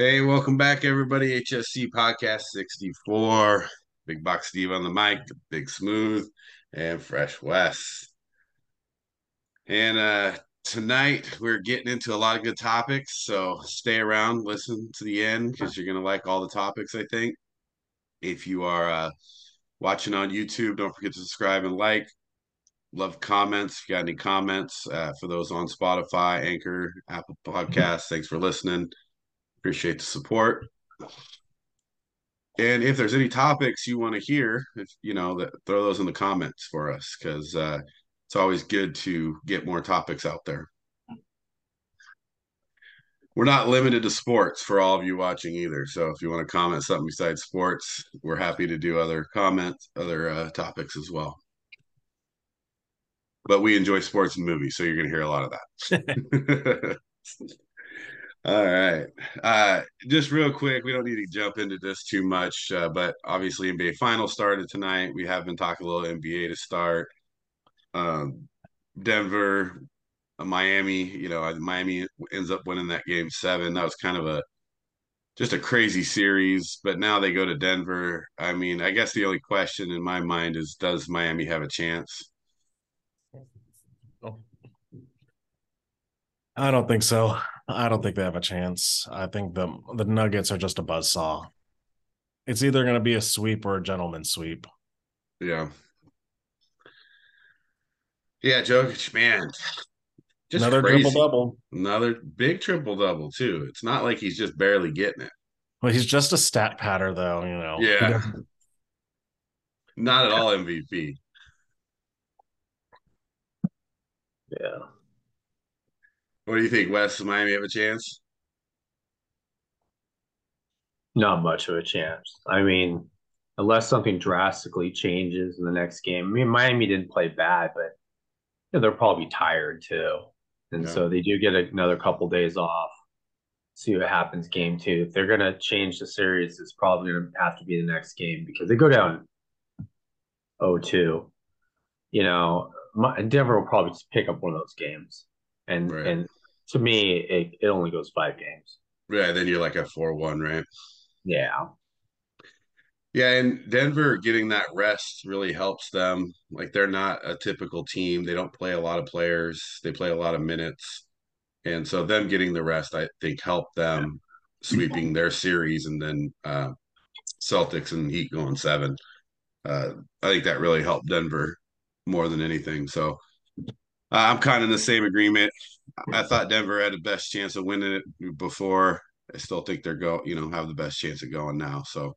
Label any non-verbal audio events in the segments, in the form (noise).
Hey, welcome back, everybody. HSC Podcast 64. Big Box Steve on the mic, Big Smooth, and Fresh West. And uh tonight we're getting into a lot of good topics. So stay around, listen to the end because you're gonna like all the topics, I think. If you are uh watching on YouTube, don't forget to subscribe and like. Love comments. If you got any comments uh, for those on Spotify, Anchor, Apple Podcasts, thanks for listening. Appreciate the support. And if there's any topics you want to hear, if you know that, throw those in the comments for us because uh, it's always good to get more topics out there. We're not limited to sports for all of you watching either. So if you want to comment something besides sports, we're happy to do other comments, other uh, topics as well. But we enjoy sports and movies, so you're going to hear a lot of that. (laughs) (laughs) All right. Uh, just real quick, we don't need to jump into this too much, uh, but obviously NBA Finals started tonight. We have been talking a little NBA to start. Um, Denver, uh, Miami. You know, Miami ends up winning that game seven. That was kind of a just a crazy series. But now they go to Denver. I mean, I guess the only question in my mind is, does Miami have a chance? I don't think so. I don't think they have a chance. I think the the Nuggets are just a buzz saw. It's either going to be a sweep or a gentleman's sweep. Yeah. Yeah, Jokic, man. Just Another triple double. Another big triple double, too. It's not like he's just barely getting it. Well, he's just a stat patter, though, you know. Yeah. (laughs) Not at all MVP. Yeah. What do you think, Wes? Does Miami have a chance? Not much of a chance. I mean, unless something drastically changes in the next game. I mean, Miami didn't play bad, but you know, they're probably tired too. And yeah. so they do get another couple days off. See what happens game two. If they're going to change the series, it's probably going to have to be the next game because they go down 0-2. You know, Denver will probably just pick up one of those games. And right. and to me, it, it only goes five games. Yeah, then you're like a four one, right? Yeah. Yeah, and Denver getting that rest really helps them. Like they're not a typical team. They don't play a lot of players. They play a lot of minutes. And so them getting the rest, I think, helped them sweeping their series and then uh, Celtics and Heat going seven. Uh, I think that really helped Denver more than anything. So I'm kind of in the same agreement. I thought Denver had the best chance of winning it before. I still think they're go, you know, have the best chance of going now. So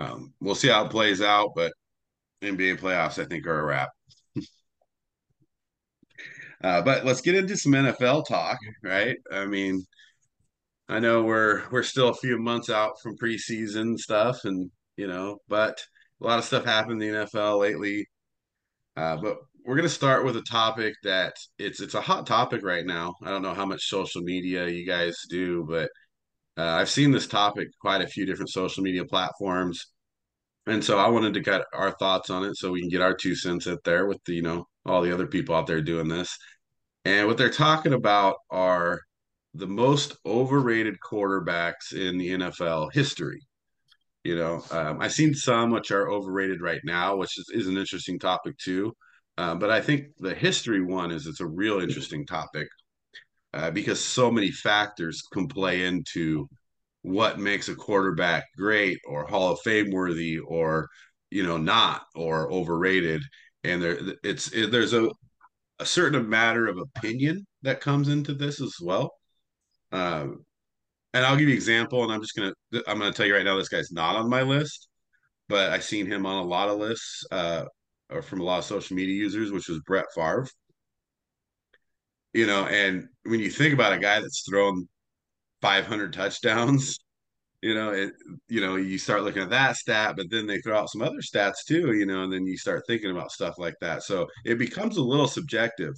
um, we'll see how it plays out. But NBA playoffs, I think, are a wrap. (laughs) uh, but let's get into some NFL talk, right? I mean, I know we're we're still a few months out from preseason stuff, and you know, but a lot of stuff happened in the NFL lately. Uh, but we're to start with a topic that it's it's a hot topic right now. I don't know how much social media you guys do, but uh, I've seen this topic quite a few different social media platforms, and so I wanted to get our thoughts on it so we can get our two cents out there with the you know all the other people out there doing this. And what they're talking about are the most overrated quarterbacks in the NFL history. You know, um, I've seen some which are overrated right now, which is, is an interesting topic too. Uh, but I think the history one is it's a real interesting topic uh, because so many factors can play into what makes a quarterback great or Hall of Fame worthy or you know not or overrated. And there, it's it, there's a a certain matter of opinion that comes into this as well. Um, and I'll give you an example, and I'm just gonna I'm gonna tell you right now, this guy's not on my list, but I've seen him on a lot of lists. Uh, or from a lot of social media users, which was Brett Favre. You know, and when you think about a guy that's thrown 500 touchdowns, you know, it, you know, you start looking at that stat, but then they throw out some other stats too, you know, and then you start thinking about stuff like that. So it becomes a little subjective,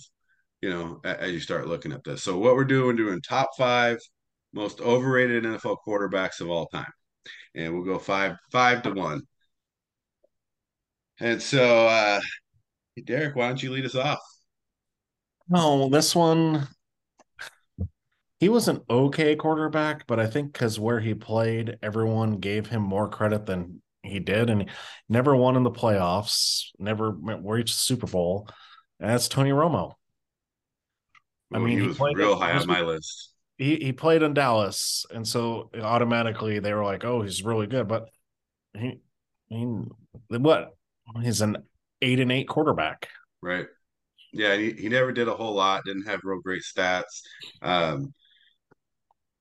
you know, as you start looking at this. So what we're doing, doing top five most overrated NFL quarterbacks of all time, and we'll go five five to one. And so, uh, Derek, why don't you lead us off? Oh, this one. he was an okay quarterback, but I think because where he played, everyone gave him more credit than he did, and he never won in the playoffs, never reached the Super Bowl. And that's Tony Romo. I mean, he, he was real high on my list. He he played in Dallas, and so automatically they were like, "Oh, he's really good." But he, he what? He's an eight and eight quarterback, right? Yeah, he, he never did a whole lot. Didn't have real great stats. Um,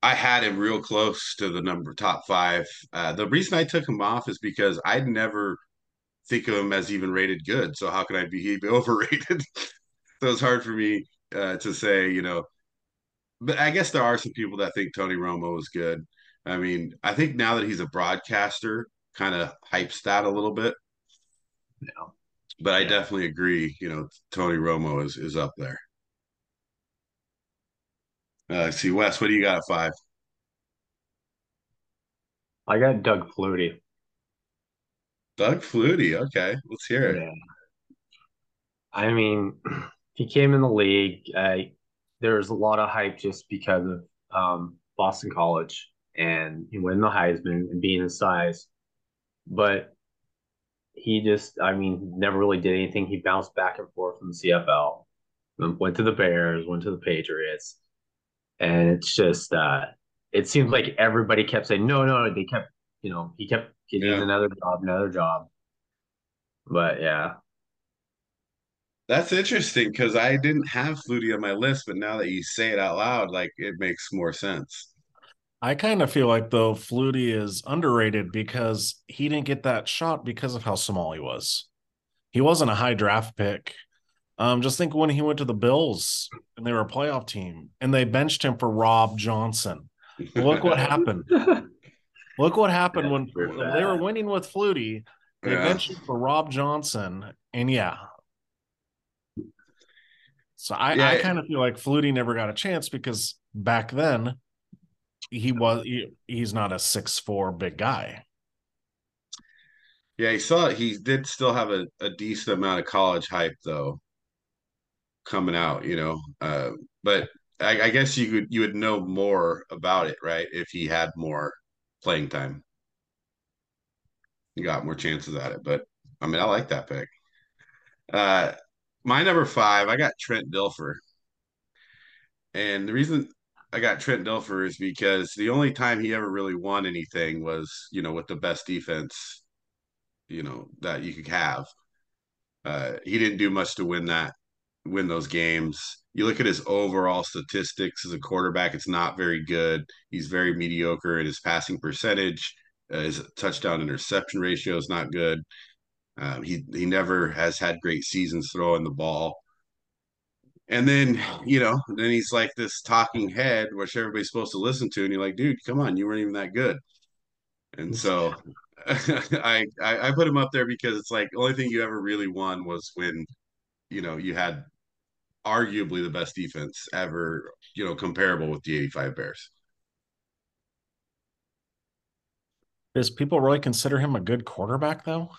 I had him real close to the number top five. Uh, the reason I took him off is because I'd never think of him as even rated good. So how could I be, (laughs) be overrated? so it's hard for me uh, to say, you know. But I guess there are some people that think Tony Romo is good. I mean, I think now that he's a broadcaster, kind of hypes that a little bit. Yeah. But I definitely agree. You know, Tony Romo is is up there. Uh, see, Wes, what do you got at five? I got Doug Flutie. Doug Flutie. Okay, let's hear it. Yeah. I mean, (clears throat) he came in the league. Uh, there's a lot of hype just because of um, Boston College and he winning the Heisman and being his size. But he just, I mean, never really did anything. He bounced back and forth from the CFL, went to the Bears, went to the Patriots and it's just uh, it seems like everybody kept saying no, no. They kept, you know, he kept getting yeah. another job, another job. But yeah, that's interesting because I didn't have Flutie on my list, but now that you say it out loud, like it makes more sense. I kind of feel like though Flutie is underrated because he didn't get that shot because of how small he was. He wasn't a high draft pick. Um, just think when he went to the Bills and they were a playoff team and they benched him for Rob Johnson. Look what happened. (laughs) Look what happened when they were winning with Flutie. They yeah. benched him for Rob Johnson, and yeah. So I, yeah. I kind of feel like Flutie never got a chance because back then he was he, he's not a six four big guy. Yeah, he saw he did still have a, a decent amount of college hype though coming out, you know. Uh, but I, I, guess you could you would know more about it, right? If he had more playing time, you got more chances at it. But I mean, I like that pick. Uh, my number five, I got Trent Dilfer, and the reason I got Trent Dilfer is because the only time he ever really won anything was, you know, with the best defense, you know, that you could have. Uh, he didn't do much to win that win those games. You look at his overall statistics as a quarterback, it's not very good. He's very mediocre in his passing percentage. Uh, his touchdown interception ratio is not good. Um, he he never has had great seasons throwing the ball. And then, you know, then he's like this talking head, which everybody's supposed to listen to. And you're like, dude, come on, you weren't even that good. And so (laughs) (laughs) I, I, I put him up there because it's like the only thing you ever really won was when, you know, you had arguably the best defense ever, you know, comparable with the 85 Bears. Does people really consider him a good quarterback though?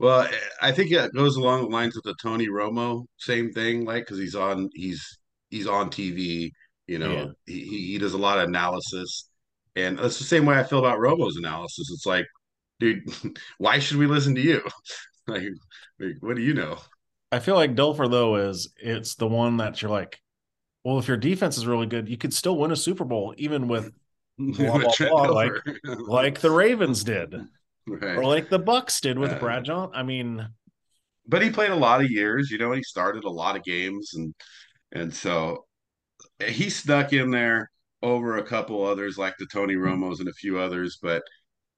Well, I think it goes along the lines with the Tony Romo, same thing, like because he's on he's he's on TV, you know, yeah. he he does a lot of analysis. And that's the same way I feel about Romo's analysis. It's like, dude, (laughs) why should we listen to you? (laughs) like, like what do you know? I feel like Dilfer though is it's the one that you're like, well, if your defense is really good, you could still win a Super Bowl even with (laughs) blah blah blah, like like the Ravens did, right. or like the Bucks did with uh, Brad John. I mean, but he played a lot of years. You know, he started a lot of games, and and so he snuck in there over a couple others like the Tony Romos and a few others, but.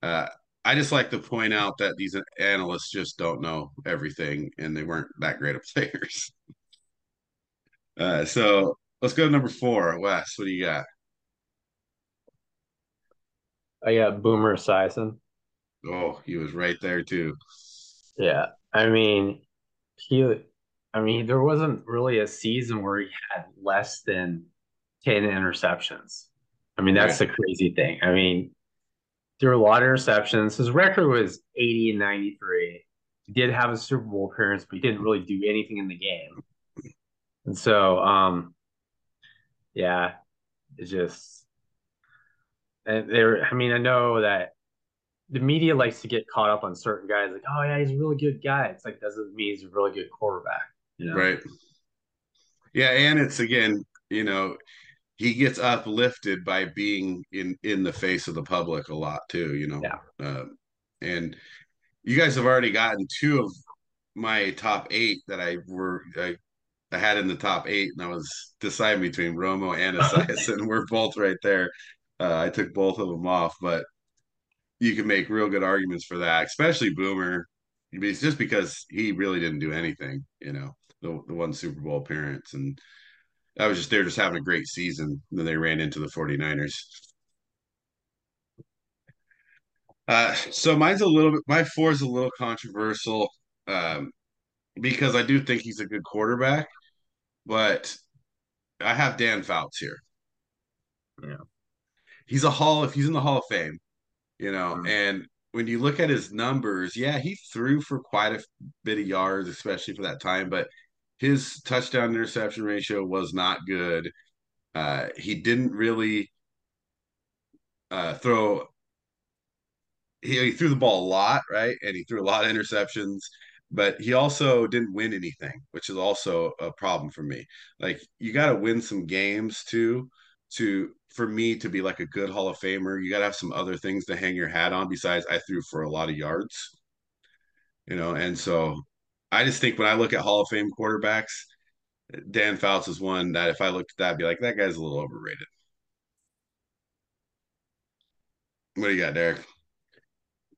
Uh, I just like to point out that these analysts just don't know everything and they weren't that great of (laughs) players. Uh, so let's go to number four. Wes, what do you got? I got Boomer Esiason. Oh, he was right there too. Yeah. I mean, he, I mean, there wasn't really a season where he had less than 10 interceptions. I mean, that's right. the crazy thing. I mean, threw a lot of interceptions. His record was 80 and 93. He did have a Super Bowl appearance, but he didn't really do anything in the game. And so, um, yeah, It's just, and there. I mean, I know that the media likes to get caught up on certain guys, like, oh yeah, he's a really good guy. It's like doesn't mean he's a really good quarterback, you know? Right. Yeah, and it's again, you know, he gets uplifted by being in in the face of the public a lot too. You know, yeah. Uh, and you guys have already gotten two of my top eight that I were I, I had in the top eight, and I was deciding between Romo and Esiason, and (laughs) we're both right there. Uh, I took both of them off, but you can make real good arguments for that, especially Boomer. It's just because he really didn't do anything, you know, the, the one Super Bowl appearance. And I was just they're just having a great season. And then they ran into the 49ers. Uh, so mine's a little bit my four is a little controversial um, because I do think he's a good quarterback, but I have Dan Fouts here. Yeah. He's a hall if he's in the Hall of Fame, you know, mm-hmm. and when you look at his numbers, yeah, he threw for quite a bit of yards, especially for that time, but his touchdown interception ratio was not good. Uh, he didn't really uh, throw. He, he threw the ball a lot, right? And he threw a lot of interceptions, but he also didn't win anything, which is also a problem for me. Like you got to win some games too to for me to be like a good Hall of Famer, you got to have some other things to hang your hat on besides I threw for a lot of yards. You know, and so I just think when I look at Hall of Fame quarterbacks, Dan Fouts is one that if I looked at that, I'd be like, that guy's a little overrated. What do you got, Derek?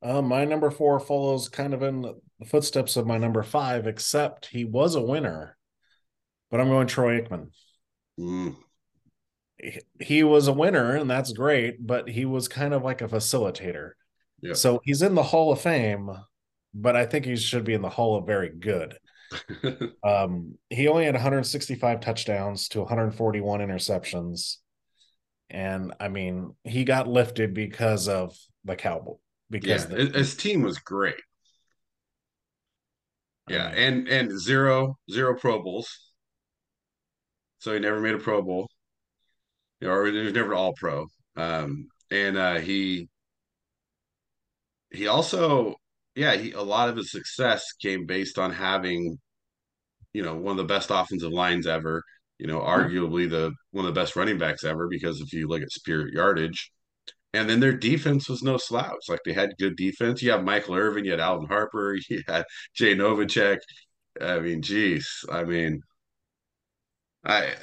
Uh, my number four follows kind of in the footsteps of my number five, except he was a winner. But I'm going Troy Aikman. Mm he was a winner and that's great, but he was kind of like a facilitator. Yeah. So he's in the Hall of Fame, but I think he should be in the Hall of Very Good. (laughs) um, he only had 165 touchdowns to 141 interceptions. And I mean, he got lifted because of the Cowboy. Because yeah, the, his team was great. Yeah, and and zero zero Pro Bowls. So he never made a Pro Bowl you know, or he was never all pro. Um, and uh, he he also, yeah, he a lot of his success came based on having, you know, one of the best offensive lines ever. You know, arguably the one of the best running backs ever because if you look at spirit yardage, and then their defense was no slouch. Like they had good defense. You have Michael Irvin, you had Alvin Harper, (laughs) you had Jay Novacek. I mean, geez, I mean, I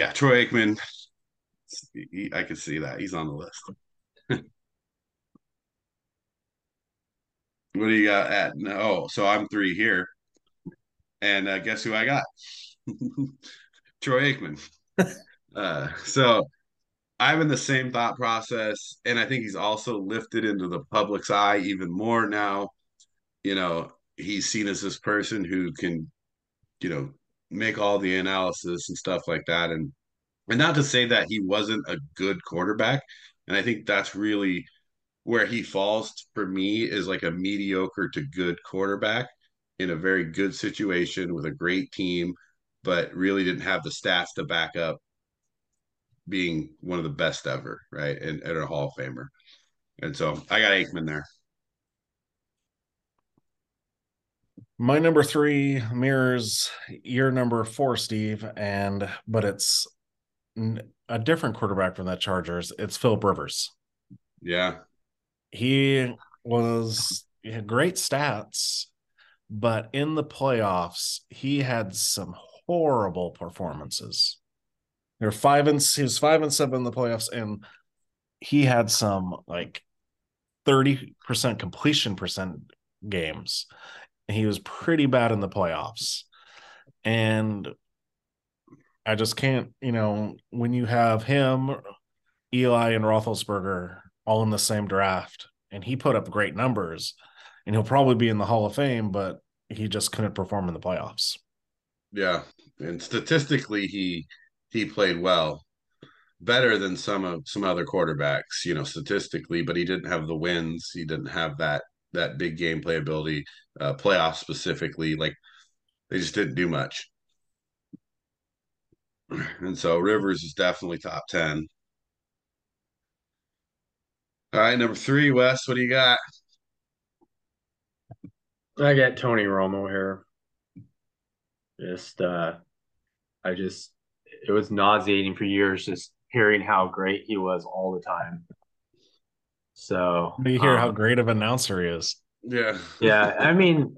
yeah, Troy Aikman. He, I can see that he's on the list. (laughs) what do you got at? No, so I'm three here, and uh, guess who I got? (laughs) Troy Aikman. (laughs) uh, so I'm in the same thought process, and I think he's also lifted into the public's eye even more now. You know, he's seen as this person who can, you know, make all the analysis and stuff like that, and and not to say that he wasn't a good quarterback. And I think that's really where he falls for me is like a mediocre to good quarterback in a very good situation with a great team, but really didn't have the stats to back up being one of the best ever, right? And, and a Hall of Famer. And so I got Aikman there. My number three mirrors your number four, Steve, and but it's a different quarterback from that Chargers. It's Philip Rivers. Yeah. He was he had great stats, but in the playoffs, he had some horrible performances. They're five and he was five and seven in the playoffs, and he had some like 30% completion percent games. He was pretty bad in the playoffs. And I just can't, you know, when you have him, Eli, and Roethlisberger all in the same draft, and he put up great numbers, and he'll probably be in the Hall of Fame, but he just couldn't perform in the playoffs. Yeah, and statistically, he he played well, better than some of some other quarterbacks, you know, statistically, but he didn't have the wins. He didn't have that that big game playability, uh, playoff specifically. Like they just didn't do much. (clears throat) And so Rivers is definitely top 10. All right, number three, Wes, what do you got? I got Tony Romo here. Just uh I just it was nauseating for years just hearing how great he was all the time. So you hear um, how great of an announcer he is. Yeah. yeah, I (laughs) mean,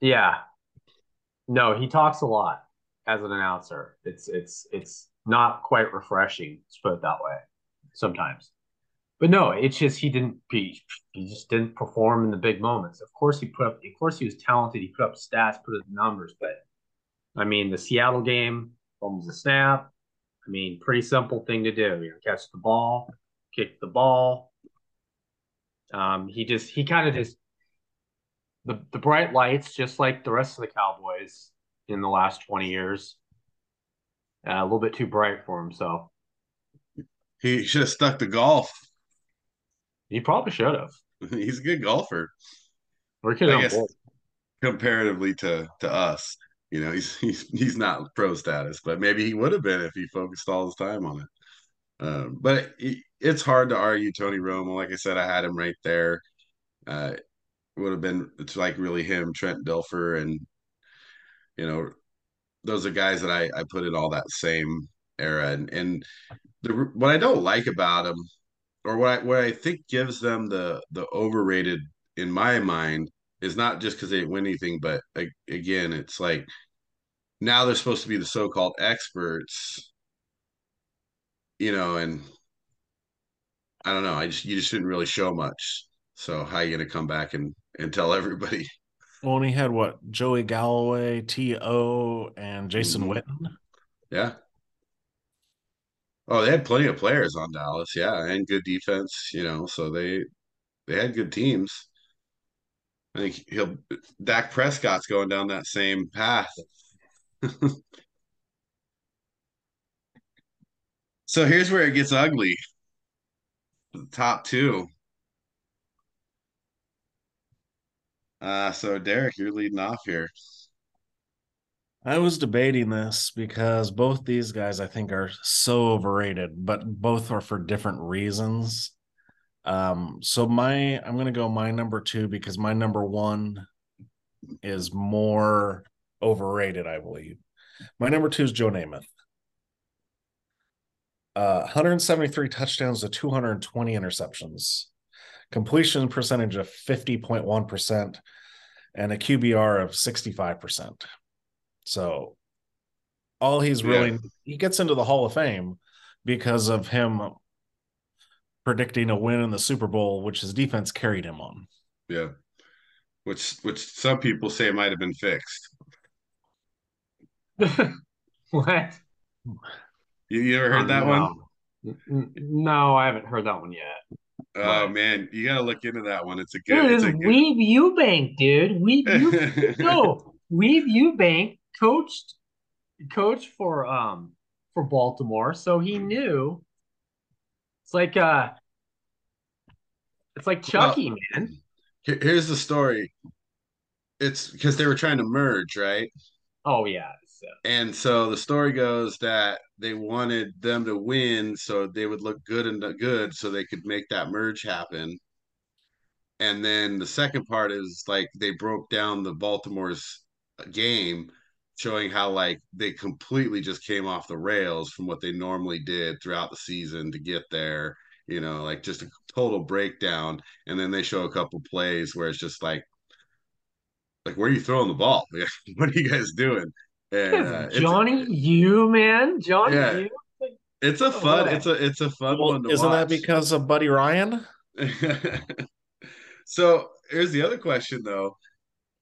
yeah. No, he talks a lot as an announcer. It's it's it's not quite refreshing, let's put it that way. Sometimes. But no, it's just he didn't he, he just didn't perform in the big moments. Of course he put up of course he was talented, he put up stats, put up numbers, but I mean the Seattle game, almost a snap. I mean, pretty simple thing to do. You know, catch the ball, kick the ball. Um, he just he kind of just the the bright lights, just like the rest of the Cowboys in the last twenty years. Uh, a little bit too bright for him, so he should have stuck to golf. He probably should have. (laughs) He's a good golfer. I guess comparatively to to us, you know, he's he's he's not pro status, but maybe he would have been if he focused all his time on it. Um, but it, it's hard to argue Tony Romo. Like I said, I had him right there. Uh, would have been it's like really him, Trent Dilfer, and you know, those are guys that I I put in all that same era. And and the what I don't like about them, or what I what I think gives them the the overrated in my mind is not just because they didn't win anything, but again, it's like now they're supposed to be the so-called experts, you know, and I don't know. I just you just didn't really show much. So how are you going to come back and and tell everybody? Well, and he had what Joey Galloway, T.O., and Jason mm-hmm. Witten. Yeah. Oh, they had plenty of players on Dallas, yeah, and good defense. You know, so they they had good teams. I think he'll Dak Prescott's going down that same path. (laughs) so here's where it gets ugly. The top two. Uh, so Derek, you're leading off here. I was debating this because both these guys I think are so overrated, but both are for different reasons. Um, so my I'm gonna go my number two because my number one is more overrated, I believe. My number two is Joe Namath. Uh, 173 touchdowns to 220 interceptions completion percentage of 50.1% and a QBR of 65%. So all he's really yeah. he gets into the Hall of Fame because of him predicting a win in the Super Bowl, which his defense carried him on. Yeah. Which which some people say might have been fixed. (laughs) what? (laughs) You, you ever heard that one? No, I haven't heard that one yet. Oh man, you gotta look into that one. It's a good. Dude, it's a good... Weeb Ewbank, dude. Weeb U- (laughs) no, Weeb Ewbank coached coached for um for Baltimore, so he knew. It's like uh, it's like Chucky, well, man. Here's the story. It's because they were trying to merge, right? Oh yeah. So. And so the story goes that they wanted them to win so they would look good and good so they could make that merge happen. And then the second part is like they broke down the Baltimore's uh, game, showing how like they completely just came off the rails from what they normally did throughout the season to get there. You know, like just a total breakdown. And then they show a couple plays where it's just like, like where are you throwing the ball? (laughs) what are you guys doing? Uh, Johnny you man, Johnny yeah, you. It's a fun. Oh, it's a it's a fun well, one. isn't watch. that because of Buddy Ryan? (laughs) so here's the other question, though.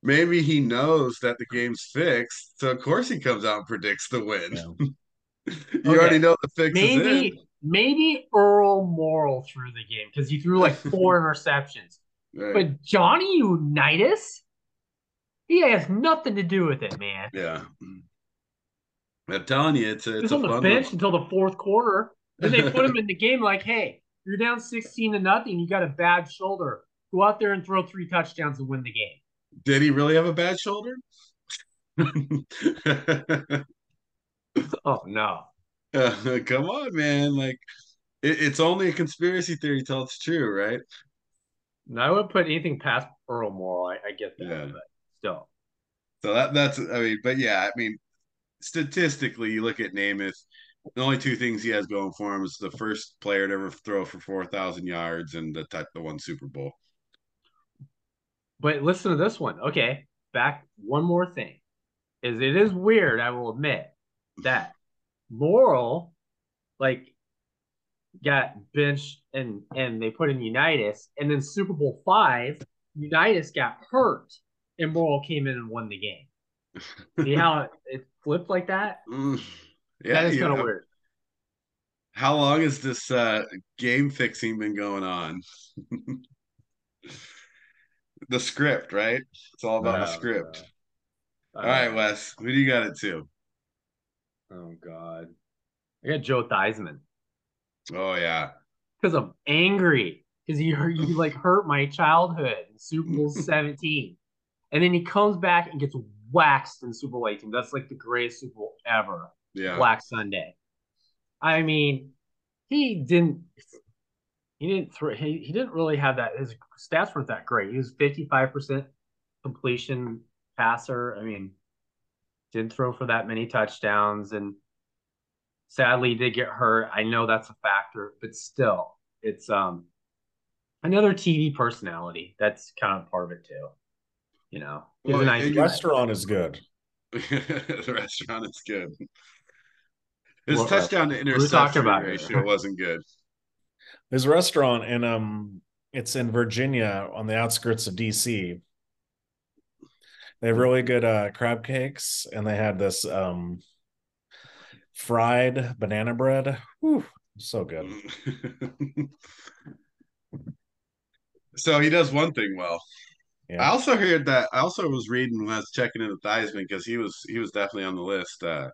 Maybe he knows that the game's fixed, so of course he comes out and predicts the win. Yeah. (laughs) you okay. already know the fix maybe, Maybe Earl Morrall threw the game because he threw like four (laughs) interceptions. Right. But Johnny Unitas, he has nothing to do with it, man. Yeah. I'm telling you, it's a, it's He's on the bench one. until the fourth quarter. Then they put him in the game like, hey, you're down 16 to nothing. You got a bad shoulder. Go out there and throw three touchdowns and win the game. Did he really have a bad shoulder? (laughs) oh no. Uh, come on, man. Like it, it's only a conspiracy theory till it's true, right? No, I wouldn't put anything past Earl Morrall. I, I get that, Yeah. but still. So that that's I mean, but yeah, I mean, statistically, you look at Namath. The only two things he has going for him is the first player to ever throw for four thousand yards and the the one Super Bowl. But listen to this one. Okay, back one more thing. Is it is weird, I will admit, that Morrall, like, got benched and and they put in Unitas, and then Super Bowl five, Unitas got hurt, and Morrall came in and won the game. (laughs) See how it, it flipped like that? Mm, yeah, that is kind of weird. How long has this uh, game fixing been going on? (laughs) the script, right? It's all about the Uh, script. uh, all right, Wes, who do you got it to? Oh God, I got Joe Theismann Oh yeah, because I'm angry because he hurt, he like hurt my childhood Super Bowl (laughs) 17, and then he comes back and gets waxed in Super Bowl 18. That's like the greatest Super Bowl ever. yeah. Black Sunday. I mean, he didn't. He didn't throw. He, he didn't really have that. His stats weren't that great. He was 55 percent completion passer. I mean, didn't throw for that many touchdowns, and sadly did get hurt. I know that's a factor, but still, it's um another TV personality. That's kind of part of it too. You know, he's Well, a nice The restaurant is good. (laughs) the restaurant is good. His What touchdown to restaurant? What are we interception about here? ratio wasn't good. There's a restaurant and um it's in Virginia on the outskirts of DC. They have really good uh crab cakes and they had this um fried banana bread. Whew, so good. (laughs) so he does one thing well. Yeah. I also heard that I also was reading when I was checking into Theismann because he was he was definitely on the list uh,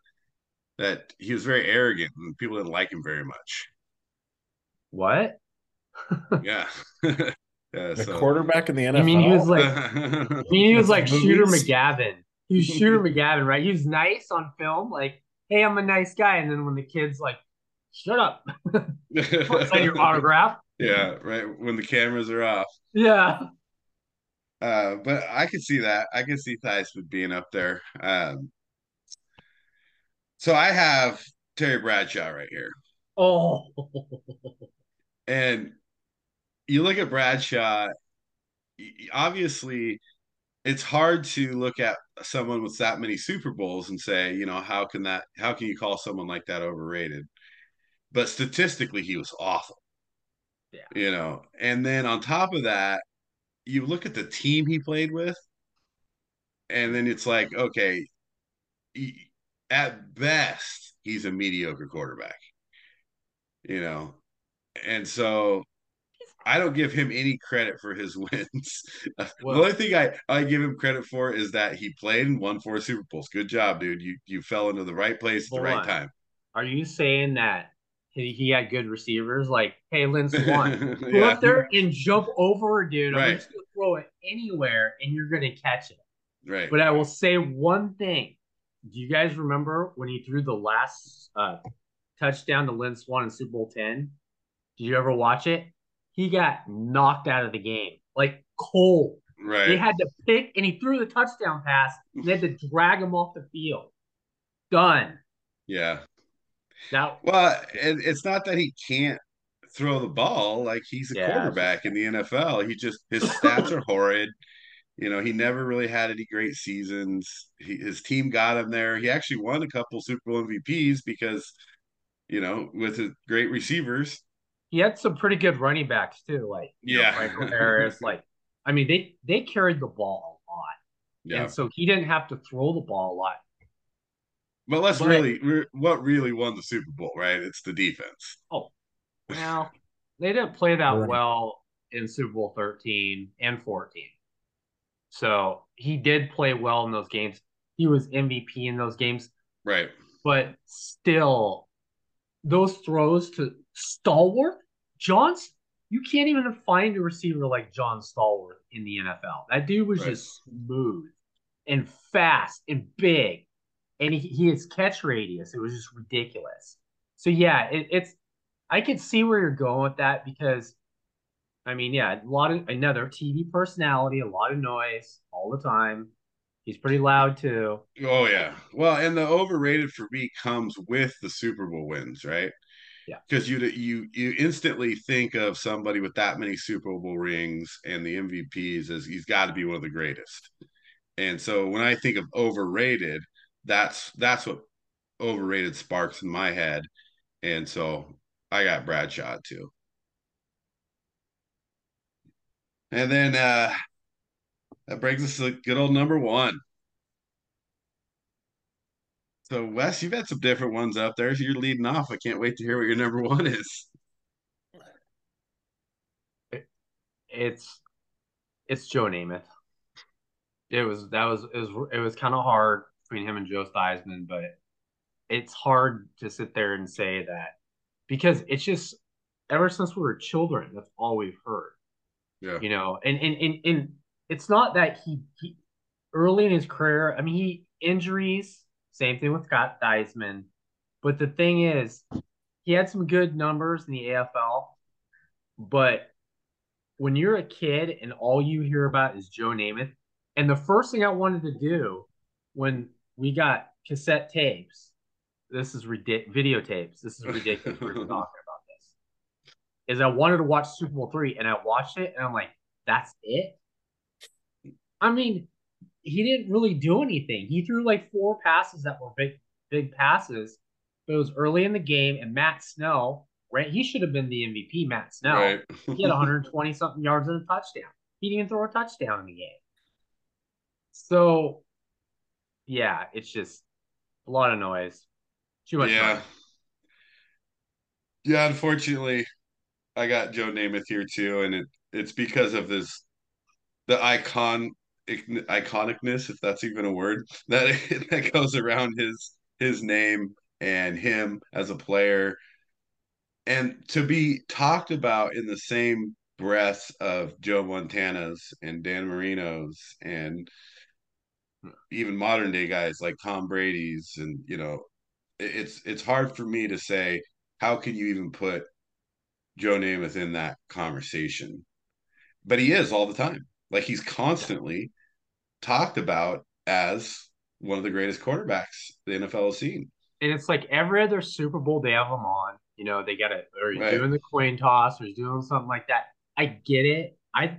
that he was very arrogant and people didn't like him very much. What? (laughs) Yeah. (laughs) yeah The so- quarterback in the NFL. I mean he was like (laughs) I mean, he was like Shooter McGavin. He was Shooter McGavin, right? He was nice on film, like, "Hey, I'm a nice guy," and then when the kids like, "Shut up, sign your autograph," yeah, right when the cameras are off. yeah, Uh, but I could see that. I could see Theismann being up there. Um, so I have Terry Bradshaw right here. oh, And you look at Bradshaw, obviously, it's hard to look at someone with that many Super Bowls and say, you know, how can that, how can you call someone like that overrated? But statistically, he was awful. Yeah. You know, and then on top of that, you look at the team he played with, and then it's like, okay, he- at best, he's a mediocre quarterback. You know, and so I don't give him any credit for his (laughs) wins. the Well- only thing I, I give him credit for is that he played and won four Super Bowls. Good job, dude. You you fell into the right place at the right on. time. are you saying that he, he had good receivers? Like, hey, Lynn (laughs) Swann, go yeah, up there and jump over, a dude. I'm just gonna throw it anywhere, and you're gonna catch it. right. But I will say one thing. Do you guys remember when he threw the last uh, touchdown to Lynn Swann in Super Bowl 10? Did you ever watch it? He got knocked out of the game, like cold. right. They had to pick, and he threw the touchdown pass. And they had to drag him off the field. Done. yeah. Now, Well, and it's not that he can't throw the ball. Like he's a Yeah. quarterback in the NFL. He just his stats are horrid. You know, he never really had any great seasons. He, his team got him there. He actually won a couple Super Bowl MVPs because, you know, with his great receivers. he had some pretty good running backs too, like you know, Yeah. Franco (laughs) Harris. Like, I mean, they they carried the ball a lot, Yeah. and so he didn't have to throw the ball a lot. But let's But- really, re- what really won the Super Bowl, right? It's the defense. Oh, (laughs) well, they didn't play that Right. well in Super Bowl 13 and 14. So he did play well in those games. He was MVP in those games, Right. but still, those throws to Stallworth, John's, you can't even find a receiver like John Stallworth in the NFL. That dude was Right. just smooth and fast and big. And he, he his catch radius, it was just ridiculous. so yeah, it, it's I can see where you're going with that because I mean, yeah, a lot of another TV personality, a lot of noise all the time. He's pretty loud too. Oh yeah. Well, and the overrated for me comes with the Super Bowl wins, right? Yeah. Because you you you instantly think of somebody with that many Super Bowl rings and the MVPs as he's got to be one of the greatest. And so when I think of overrated, that's that's what overrated sparks in my head. And so I got Bradshaw too. And then uh that brings us to good old number one. So Wes, you've had some different ones up there. You're leading off. I can't wait to hear what your number one is. It's it's Joe Namath. It was that was it was it was kind of hard between him and Joe Theismann, but it's hard to sit there and say that because it's just ever since we were children, that's all we've heard. Yeah. You know, and and and, and it's not that he, he early in his career, I mean he injuries, same thing with Scott Theismann. But the thing is, he had some good numbers in the AFL, but when you're a kid and all you hear about is Joe Namath, and the first thing I wanted to do when we got cassette tapes, this is ridiculous, videotapes, this is ridiculous. we're (laughs) talking about this. Is I wanted to watch Super Bowl three, and I watched it, and I'm like, that's it. I mean, he didn't really do anything. He threw like four passes that were big, big passes. But it was early in the game, and Matt Snell, right? He should have been the MVP. Matt Snell, right. he had 120 (laughs) something yards and a touchdown. He didn't even throw a touchdown in the game. So, yeah, it's just a lot of noise. Too much. Yeah. Noise. Yeah, unfortunately, I got Joe Namath here too, and it it's because of this the icon iconicness, if that's even a word, (laughs) that that goes around his his name and him as a player, and to be talked about in the same breath of Joe Montana's and Dan Marino's and even modern day guys like Tom Brady's and you know it's it's hard for me to say how can you even put Joe Namath in that conversation but he is all the time like he's constantly talked about as one of the greatest quarterbacks the NFL has seen. And it's like every other Super Bowl they have him on. You know, they got it or right. doing the coin toss or doing something like that. I get it. I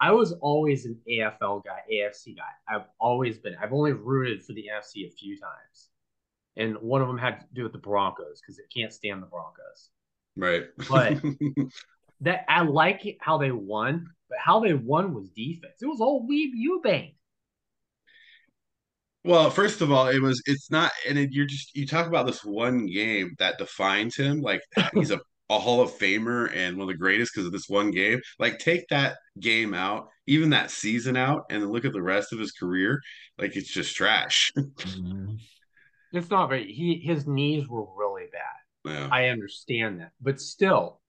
I was always an AFL guy, AFC guy. I've always been. I've only rooted for the NFC a few times, and one of them had to do with the Broncos because it can't stand the Broncos. Right. But (laughs) that I like it how they won, but how they won was defense. It was all Weeb Ewbank. Well, first of all, it was it's not and it, you're just you talk about this one game that defines him like he's a, (laughs) a Hall of Famer and one of the greatest because of this one game. Like take that game out, even that season out, and then look at the rest of his career. Like it's just trash. (laughs) Mm-hmm. It's not very he his knees were really bad. Yeah. I understand that. But still,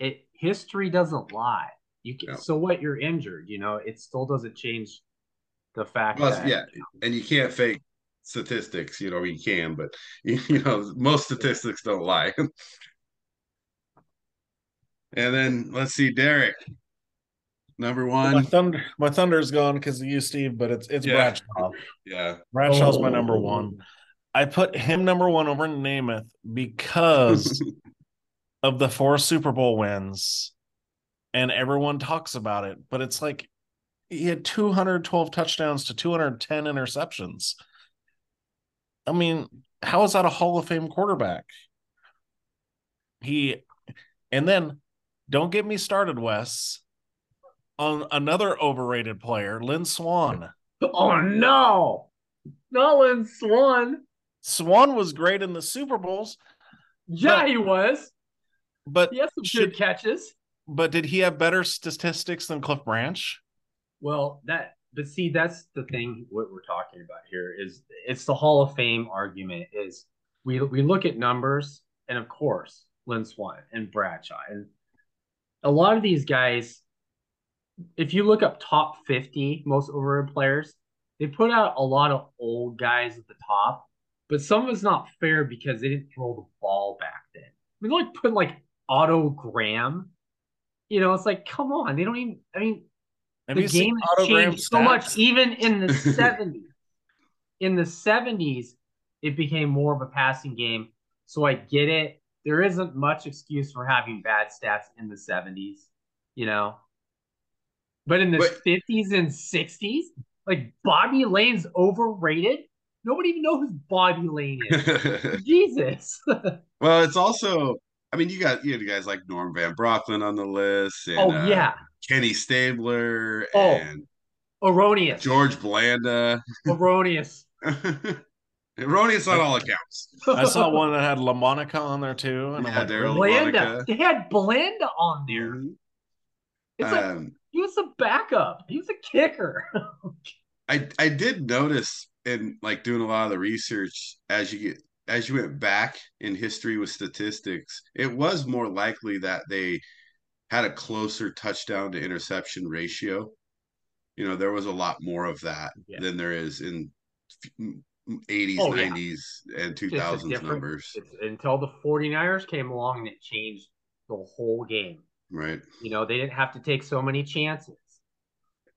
it history doesn't lie. You can, yeah. so what you're injured, you know, it still doesn't change the fact well, that yeah, and you can't fake statistics. You know, you can, but you, (laughs) you know, most statistics don't lie. (laughs) and then let's see, Derek, number one. My thunder, my thunder's gone because of you, Steve. But it's it's yeah. Bradshaw. Yeah, Bradshaw's oh. my number oh. one. I put him number one over Namath because (laughs) of the four Super Bowl wins, and everyone talks about it. But it's like he had 212 touchdowns to 210 interceptions. I mean, how is that a Hall of Fame quarterback? He, and then don't get me started, Wes, on another overrated player, Lynn Swann. Oh, no, not Lynn Swan. Swann was great in the Super Bowls. Yeah, but, he was. But he has some should, good catches. But did he have better statistics than Cliff Branch? Well, that but see, that's the thing. What we're talking about here is it's the Hall of Fame argument. Is we we look at numbers, and of course, Lynn Swann and Bradshaw, and a lot of these guys. If you look up top fifty most overrated players, they put out a lot of old guys at the top, But some of it's not fair because they didn't throw the ball back then. I mean, they like put like Otto Graham. You know, it's like, come on, they don't even. I mean, Have the game has changed so much. Even in the (laughs) '70s, in the '70s, it became more of a passing game. So I get it. There isn't much excuse for having bad stats in the '70s, you know. But in the But- '50s and '60s, like Bobby Layne's overrated. Nobody even knows who Bobby Layne is. (laughs) Jesus. (laughs) well, it's also. I mean, you got you had guys like Norm Van Brocklin on the list, and oh uh, yeah, Kenny Stabler Oh. and erroneous. George Blanda. (laughs) erroneous. Erroneous on all accounts. I saw one that had LaMonica on there too, and I'm Yeah, like, Daryl? Blanda. They had Blanda on there. It's like Um, he was a backup. He was a kicker. I I did notice in like doing a lot of the research as you get as you went back in history with statistics, it was more likely that they had a closer touchdown to interception ratio. You know, there was a lot more of that Yeah. than there is in 80s, Oh, yeah. 90s, and 2000s numbers, It's until the 49ers came along and it changed the whole game. right? You know, they didn't have to take so many chances.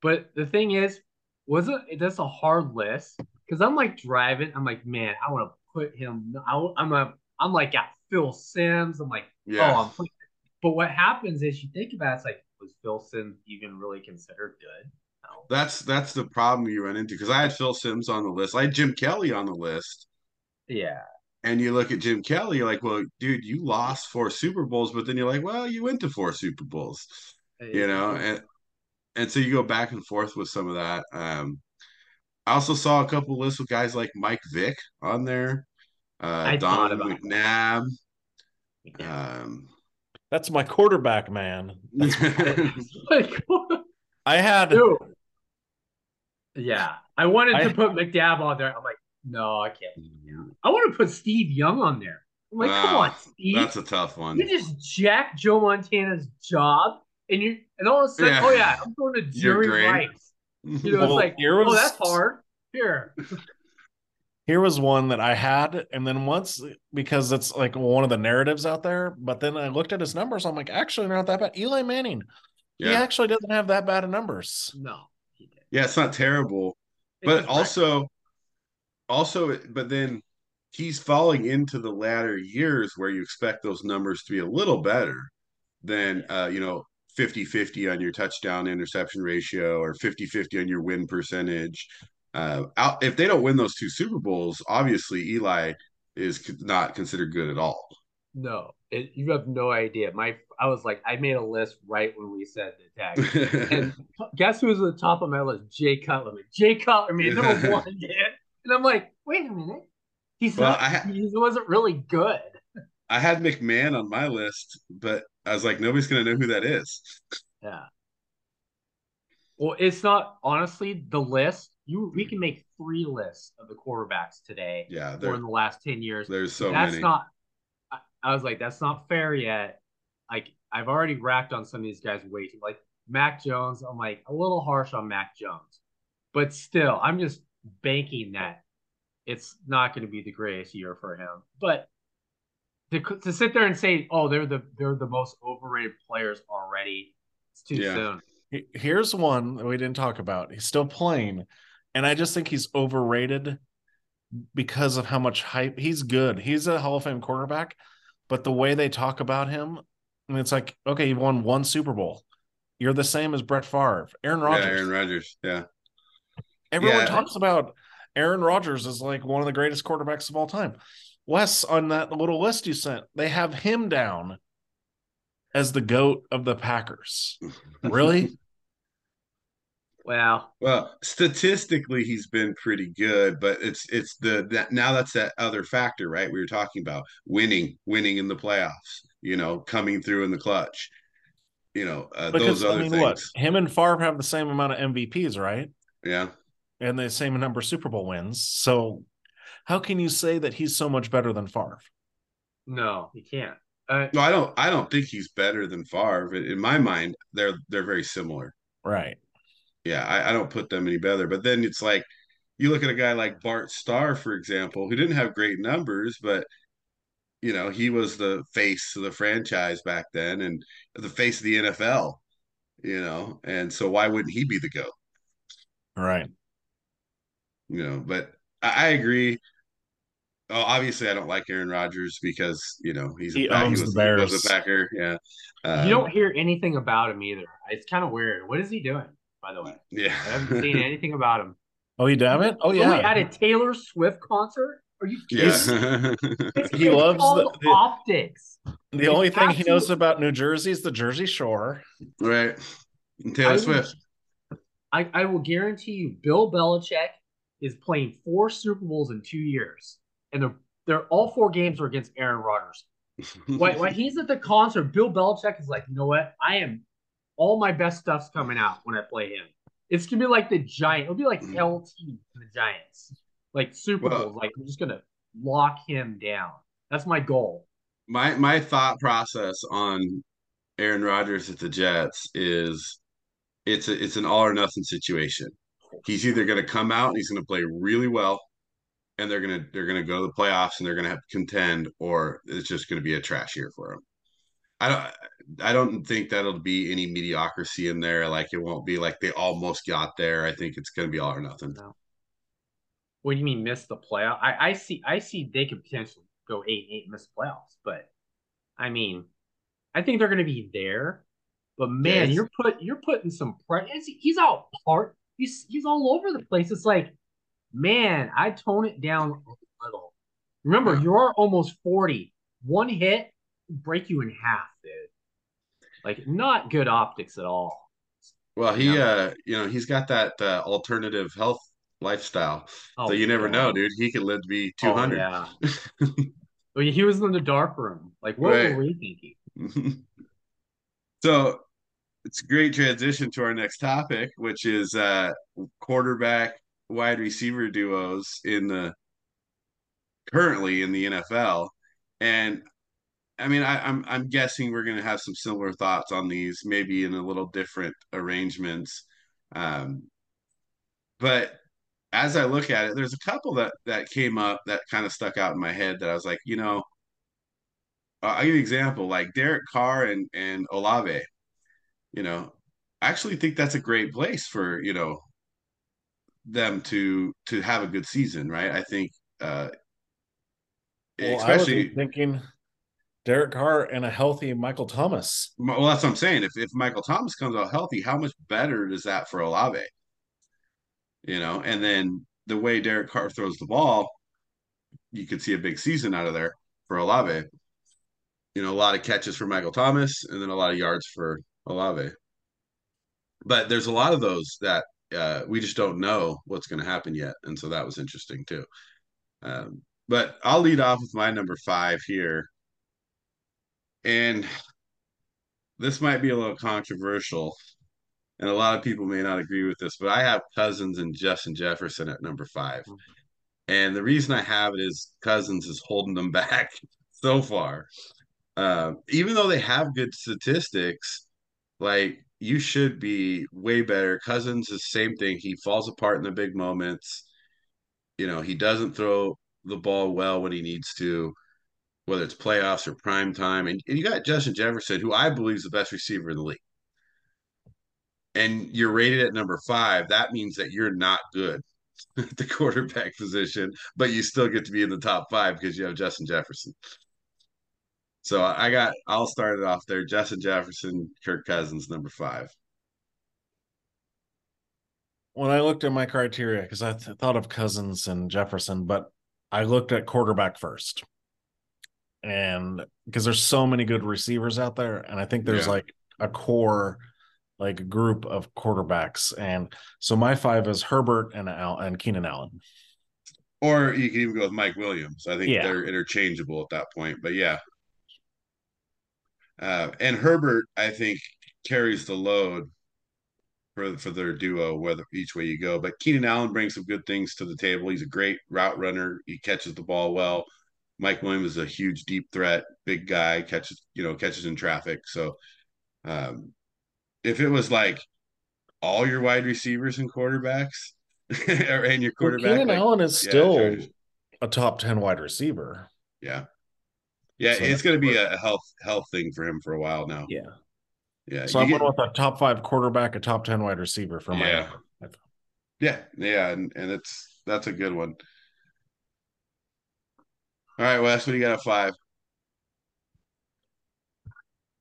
But the thing is, wasn't that's a hard list? Because I'm like driving, I'm like, man, I want to put him. I, am a, I'm like at Phil Simms. I'm like, oh, Yeah. oh, I'm putting. But what happens is you think about it, it's like, was Phil Simms even really considered good? No. That's that's the problem you run into because I had Phil Simms on the list. I had Jim Kelly on the list. Yeah. And you look at Jim Kelly, you're like, well, dude, you lost four Super Bowls, but then you're like, well, you went to four Super Bowls, you know, and and so you go back and forth with some of that. Um, I also saw a couple lists with guys like Mike Vick on there, uh, I thought Donovan about McNabb. Yeah. Um, That's my quarterback, man. like, (laughs) (laughs) I had dude. Yeah. I wanted I- to put McNabb on there. I'm like, no, I can't. I want to put Steve Young on there. I'm like, come on, ah, Steve. that's a tough one. You just jack Joe Montana's job, and you and all of a sudden, Yeah. oh yeah, I'm going to You're Jerry. Rice. You know, Well, it's like, here oh, was- that's hard. Here, (laughs) here was one that I had, and then once because it's like one of the narratives out there, but then I looked at his numbers. I'm like, actually, not that bad. Eli Manning, he actually doesn't have that bad of numbers. no, he did. Yeah, it's not terrible. But also also but then he's falling into the latter years where you expect those numbers to be a little better than uh you know 50-50 on your touchdown interception ratio or 50-50 on your win percentage uh out if they don't win those two super bowls obviously eli is not considered good at all no. It, you have no idea. My, I was like, I made a list right when we said the tag. And (laughs) guess who was at the top of my list? Jay Cutler. Jay Cutler made number (laughs) one, dude. And I'm like, wait a minute. He's Well, not. Ha- he wasn't really good. i had mcmahon on my list but i was like nobody's gonna know who that is Yeah. Well, it's not honestly the list. You we can make three lists of the quarterbacks today yeah or in the last ten years. there's so many. that's many not. I, was like, that's not fair yet. Like I've already racked on some of these guys way too. Like Mac Jones, I'm like a little harsh on Mac Jones, but still, I'm just banking that it's not going to be the greatest year for him. But to to sit there and say, oh, they're the they're the most overrated players already, it's too Yeah. soon. He- Here's one that we didn't talk about. He's still playing, and I just think he's overrated because of how much hype. He's good. He's a Hall of Fame quarterback, but the way they talk about him, and it's like, okay, you won one Super Bowl. You're the same as Brett Favre, Aaron Rodgers. yeah aaron rodgers yeah Everyone Yeah. talks about Aaron Rodgers as like one of the greatest quarterbacks of all time. Wes, on that little list you sent, they have him down as the goat of the Packers. (laughs) Really? Well, Well, statistically, he's been pretty good, but it's it's the that now that's that other factor, right? We were talking about winning, winning in the playoffs, you know, coming through in the clutch, you know, uh, Because those other I mean, things. what him and Favre have the same amount of MVPs, right? Yeah, And the same number of Super Bowl wins. So how can you say that he's so much better than Favre? no, you can't. Uh, no, I don't. I don't think he's better than Favre. In my mind, they're they're very similar. Right. Yeah, I, I don't put them any better. But then it's like you look at a guy like Bart Starr, for example, who didn't have great numbers, but you know, he was the face of the franchise back then and the face of the NFL, you know, and so why wouldn't he be the GOAT? Right. You know, but I, I agree. Oh, obviously, I don't like Aaron Rodgers because you know he's He a pack, he owns was, the he was a Packer. Yeah, um, you don't hear anything about him either. It's kind of weird. What is he doing, by the way? Yeah, I haven't seen anything about him. Oh, you damn it. Oh, Oh, he yeah. at a Taylor Swift concert? Are you kidding? (laughs) yeah. He loves the- the- optics. The only thing he knows absolute- about New Jersey is the Jersey Shore. right. And Taylor I Swift. Will, I, I will guarantee you, Bill Belichick is playing four Super Bowls in two years, and they're they're all four games are against Aaron Rodgers. When, when he's at the concert, Bill Belichick is like, you know what? I am all my best stuff's coming out when I play him. It's gonna be like the Giant. It'll be like mm. LT and the Giants, like Super Well- Bowls. Like I'm just gonna lock him down. That's my goal. my my thought process on Aaron Rodgers at the Jets is it's a, it's an all or nothing situation. He's either going to come out and he's going to play really well, and they're gonna they're gonna go to the playoffs and they're gonna have to contend, or it's just going to be a trash year for him. I don't I don't think that'll be any mediocrity in there. Like it won't be like they almost got there. I think it's going to be all or nothing. What do you mean miss the playoff? I, I see I see they could potentially go eight eight miss the playoffs, but I mean, I think they're gonna be there. But man, Yes. you're put you're putting some pressure. He's out part. He's he's all over the place. It's like, man, I tone it down a little. Remember, Yeah. you're almost forty. One hit break you in half, dude. Like not good optics at all. Well, he Yeah. uh you know he's got that uh, alternative health lifestyle, Oh, so you never God. know, dude. He could live to be two Oh, hundred. yeah. (laughs) Well, he was in the dark room. Like, what Right. were we thinking? (laughs) so it's a great transition to our next topic, which is uh, quarterback wide receiver duos in the currently in the NFL. And I mean, I, I'm I'm guessing we're going to have some similar thoughts on these, maybe in a little different arrangements. Um, but as I look at it, there's a couple that that came up that kind of stuck out in my head that I was like, you know, I'll give you an example, like Derek Carr and and Olave. You know, I actually think that's a great place for you know them to to have a good season, right? I think, uh, Well, I especially thinking Derek Carr and a healthy Michael Thomas. well, that's what I'm saying. If if Michael Thomas comes out healthy, how much better is that for Olave? You know, and then the way Derek Carr throws the ball, you could see a big season out of there for Olave. You know, a lot of catches for Michael Thomas, and then a lot of yards for Olave. But there's a lot of those that uh, we just don't know what's going to happen yet, and so that was interesting too. Um, but I'll lead off with my number five here, and this might be a little controversial, and a lot of people may not agree with this, but I have Cousins and Justin Jefferson at number five. And the reason I have it is Cousins is holding them (laughs) back so far. Um, even though they have good statistics, like you should be way better. Cousins is the same thing. He falls apart in the big moments. You know, he doesn't throw the ball well when he needs to, whether it's playoffs or prime time. And, and you got Justin Jefferson, who I believe is the best receiver in the league. And you're rated at number five. That means that you're not good (laughs) at the quarterback position, but you still get to be in the top five because you have Justin Jefferson. So I got, I'll start it off there. Justin Jefferson, Kirk Cousins, number five. When I looked at my criteria, because I th- thought of Cousins and Jefferson, but I looked at quarterback first. And because there's so many good receivers out there, and I think there's Yeah. like a core, like group of quarterbacks. And so my five is Herbert and Al and Keenan Allen. Or you can even go with Mike Williams. I think Yeah. they're interchangeable at that point. But yeah. Uh, and Herbert, I think, carries the load for for their duo, whether each way you go. But Keenan Allen brings some good things to the table. He's a great route runner. He catches the ball well. Mike Williams is a huge deep threat, big guy, catches, you know, catches in traffic. So um if it was like all your wide receivers and quarterbacks, (laughs) and your Well, quarterback. Keenan like- Allen is yeah, still Chargers. a top 10 wide receiver. yeah, yeah. So it's going to be a health health thing for him for a while now. Yeah. Yeah, So I'm get- going with a top five quarterback, a top 10 wide receiver for my. Yeah. yeah, yeah, and and it's that's a good one. All right, Wes, what do you got at five?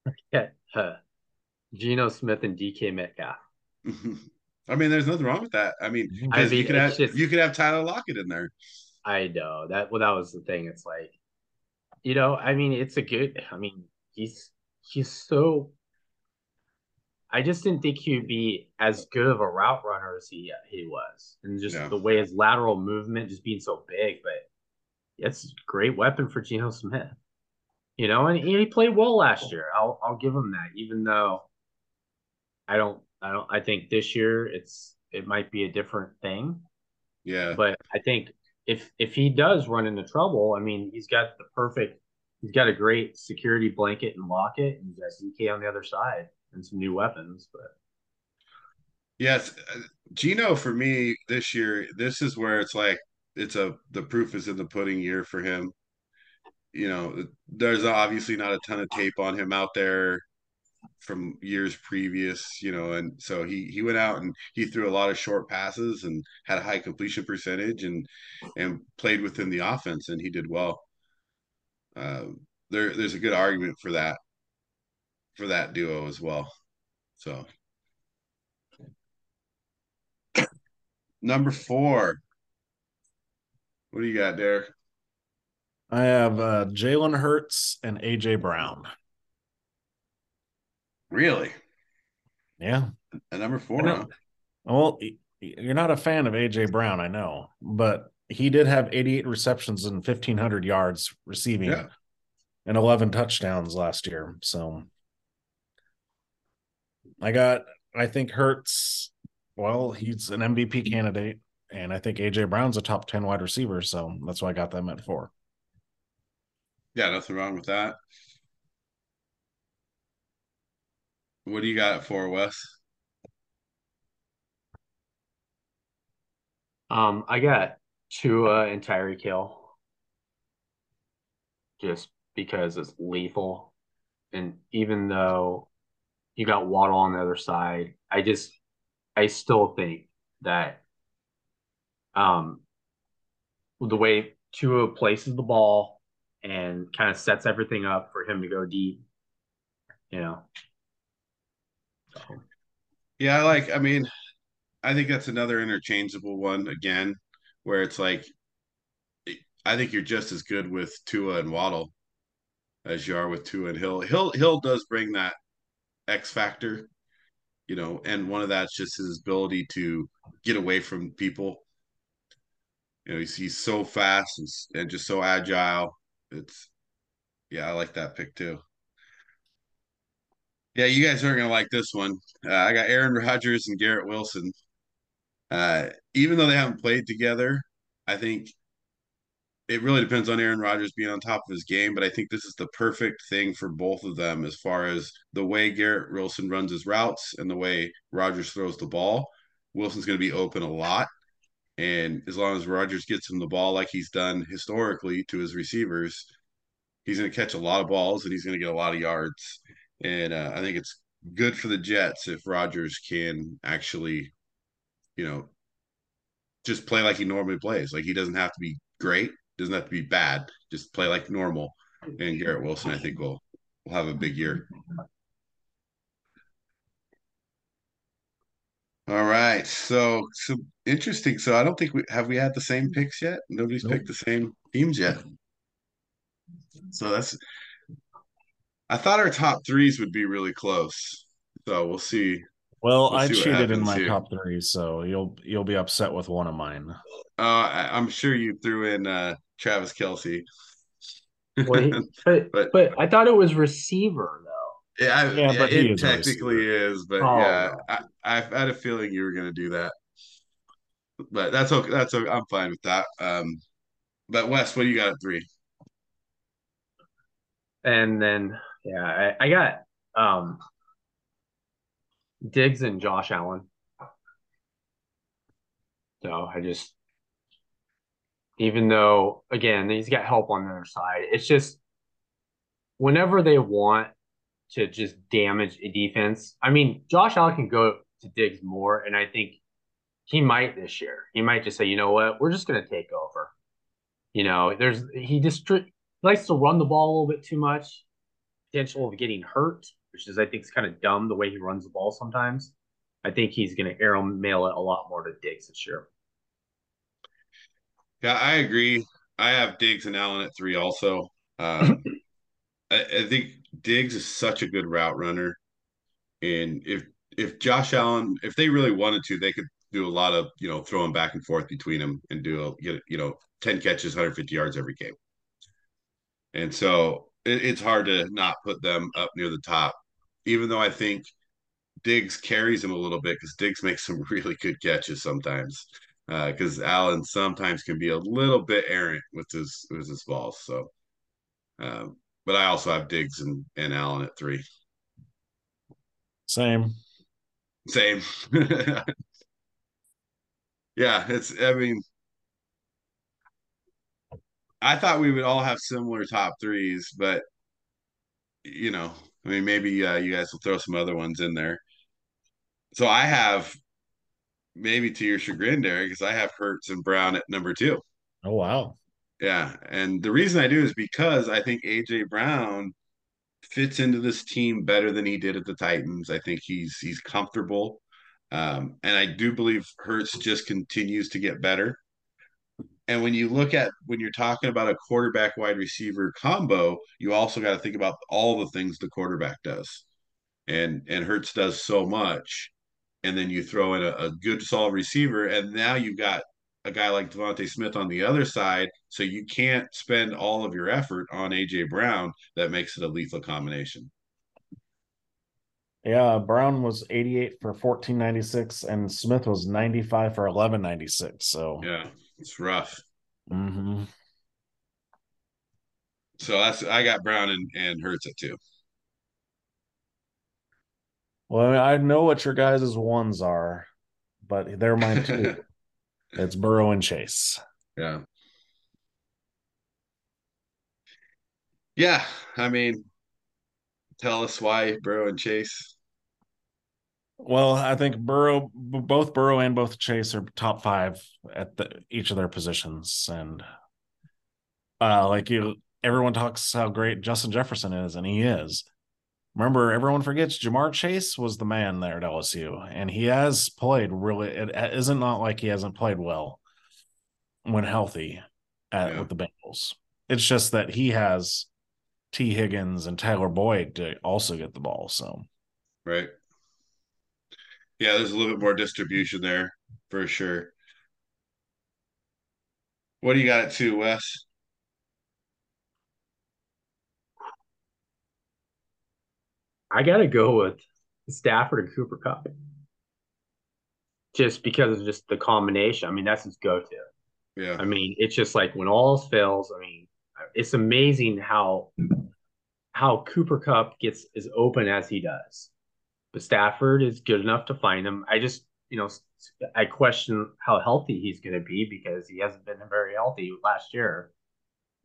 (laughs) Yeah. Uh, Geno Smith and DK Metcalf. (laughs) I mean, there's nothing wrong with that. I mean. I 'cause you could have just- you could have Tyler Lockett in there. I know that. Well, that was the thing. It's like, you know, I mean, it's a good. I mean, he's he's so. I just didn't think he would be as good of a route runner as he he was, and just Yeah. the way his lateral movement, just being so big. But it's a great weapon for Geno Smith. You know, and he played well last year. I'll I'll give him that, even though I don't I don't I think this year it's it might be a different thing. Yeah, But I think if if he does run into trouble, I mean, he's got the perfect. He's got a great security blanket and Lockett, and he's got DK on the other side and some new weapons. But yes, uh, Geno for me this year. This is where it's like it's a the proof is in the pudding year for him. You know, there's obviously not a ton of tape on him out there from years previous, you know, and so he he went out and he threw a lot of short passes and had a high completion percentage and and played within the offense and he did well. Um, there there's a good argument for that for that duo as well. So number four, what do you got, Derek? I have uh, Jalen Hurts and AJ Brown. Really, Yeah. at number four? Huh? Well, you're not a fan of AJ Brown, I know, but he did have 88 receptions and 1,500 yards receiving Yeah. and 11 touchdowns last year. So I got, I think Hurts, well, he's an MVP candidate, and I think AJ Brown's a top 10 wide receiver. So that's why I got them at four. Yeah, nothing wrong with that. What do you got for Wes? um, I got Tua and Tyreek Hill, just because it's lethal, and even though you got Waddle on the other side, I just I still think that um the way Tua places the ball and kind of sets everything up for him to go deep, you know. So, Yeah, like, I mean, I think that's another interchangeable one again, where it's like, I think you're just as good with Tua and Waddle as you are with Tua and Hill. Hill Hill does bring that X factor, you know, and one of that's just his ability to get away from people. You know, he's, he's so fast and, and just so agile. It's, yeah, I like that pick too. Yeah, you guys aren't gonna like this one. Uh, I got Aaron Rodgers and Garrett Wilson. Uh, even though they haven't played together, I think it really depends on Aaron Rodgers being on top of his game. But I think this is the perfect thing for both of them as far as the way Garrett Wilson runs his routes and the way Rodgers throws the ball. Wilson's going to be open a lot. And as long as Rodgers gets him the ball like he's done historically to his receivers, he's going to catch a lot of balls and he's going to get a lot of yards. And uh, I think it's good for the Jets if Rodgers can actually, you know, just play like he normally plays. Like he doesn't have to be great, doesn't have to be bad, just play like normal. And Garrett Wilson, I think, will will have a big year. All right, so so interesting. So I don't think we have we had the same picks yet. Nobody's Nope. picked the same teams yet. So that's. I thought our top threes would be really close. So we'll see. Well, We'll I see cheated in my here. top three, so you'll you'll be upset with one of mine. Uh, I, I'm sure you threw in uh, Travis Kelce. well, he- (laughs) but, But- but I thought it was receiver though. Yeah, I, Yeah, yeah, but he it is a technically is, but Oh, yeah, no. I, I had a feeling you were going to do that. But that's okay. That's okay. I'm fine with that. Um, but Wes, what do you got at three? And then yeah, I, I got um Diggs and Josh Allen. So I just, even though again he's got help on the other side, it's just whenever they want to just damage a defense. I mean, Josh Allen can go to Diggs more, and I think he might this year. He might just say, you know what, we're just going to take over. You know, there's he just likes to run the ball a little bit too much, potential of getting hurt, which is I think is kind of dumb the way he runs the ball sometimes. I think he's going to arrow mail it a lot more to Diggs this year. Yeah, I agree. I have Diggs and Allen at three also. Um, (laughs) I, I think Diggs is such a good route runner, and if if Josh Allen, if they really wanted to, they could do a lot of you know throwing back and forth between them and do a you know ten catches, 150 yards every game. And so it, it's hard to not put them up near the top, even though I think Diggs carries him a little bit because Diggs makes some (laughs) really good catches sometimes. Because uh, Allen sometimes can be a little bit errant with his with his balls. So, um, but I also have Diggs and, and Allen at three. Same. Same. (laughs) yeah, it's. I mean, I thought we would all have similar top threes, but you know, I mean, maybe uh, you guys will throw some other ones in there. So I have maybe to your chagrin, Derek, because I have Hurts and Brown at number two. Oh wow. Yeah. And the reason I do is because I think AJ Brown fits into this team better than he did at the Titans. I think he's he's comfortable. Um, and I do believe Hurts just continues to get better. And when you look at when you're talking about a quarterback wide receiver combo, you also got to think about all the things the quarterback does. And and Hurts does so much. And then you throw in a, a good solid receiver, and now you've got a guy like DeVonta Smith on the other side. So you can't spend all of your effort on AJ Brown. That makes it a lethal combination. Yeah, Brown was 88 for 1496 and Smith was 95 for 1196. So yeah, it's rough. Mm-hmm. So that's I got Brown and, and Hurts at two. Well, I, mean, I know what your guys' ones are, but they're mine too. (laughs) it's Burrow and Chase. Yeah. Yeah, I mean, tell us why Burrow and Chase. Well, I think Burrow, both Burrow and both Chase are top five at the, each of their positions, and uh, like you, everyone talks how great Justin Jefferson is, and he is. Remember, everyone forgets Ja'Marr Chase was the man there at LSU, and he has played really. It isn't not like he hasn't played well when healthy at, yeah. with the Bengals. It's just that he has Tee Higgins and Tyler Boyd to also get the ball. So, right yeah, there's a little bit more distribution there for sure. What do you got at two, Wes? I got to go with Stafford and Cooper Kupp Just because of just the combination. I mean, that's his go to. Yeah. I mean, it's just like when all else fails, I mean, it's amazing how how Cooper Kupp gets as open as he does but Stafford is good enough to find him. I just, you know, I question how healthy he's going to be because he hasn't been very healthy last year,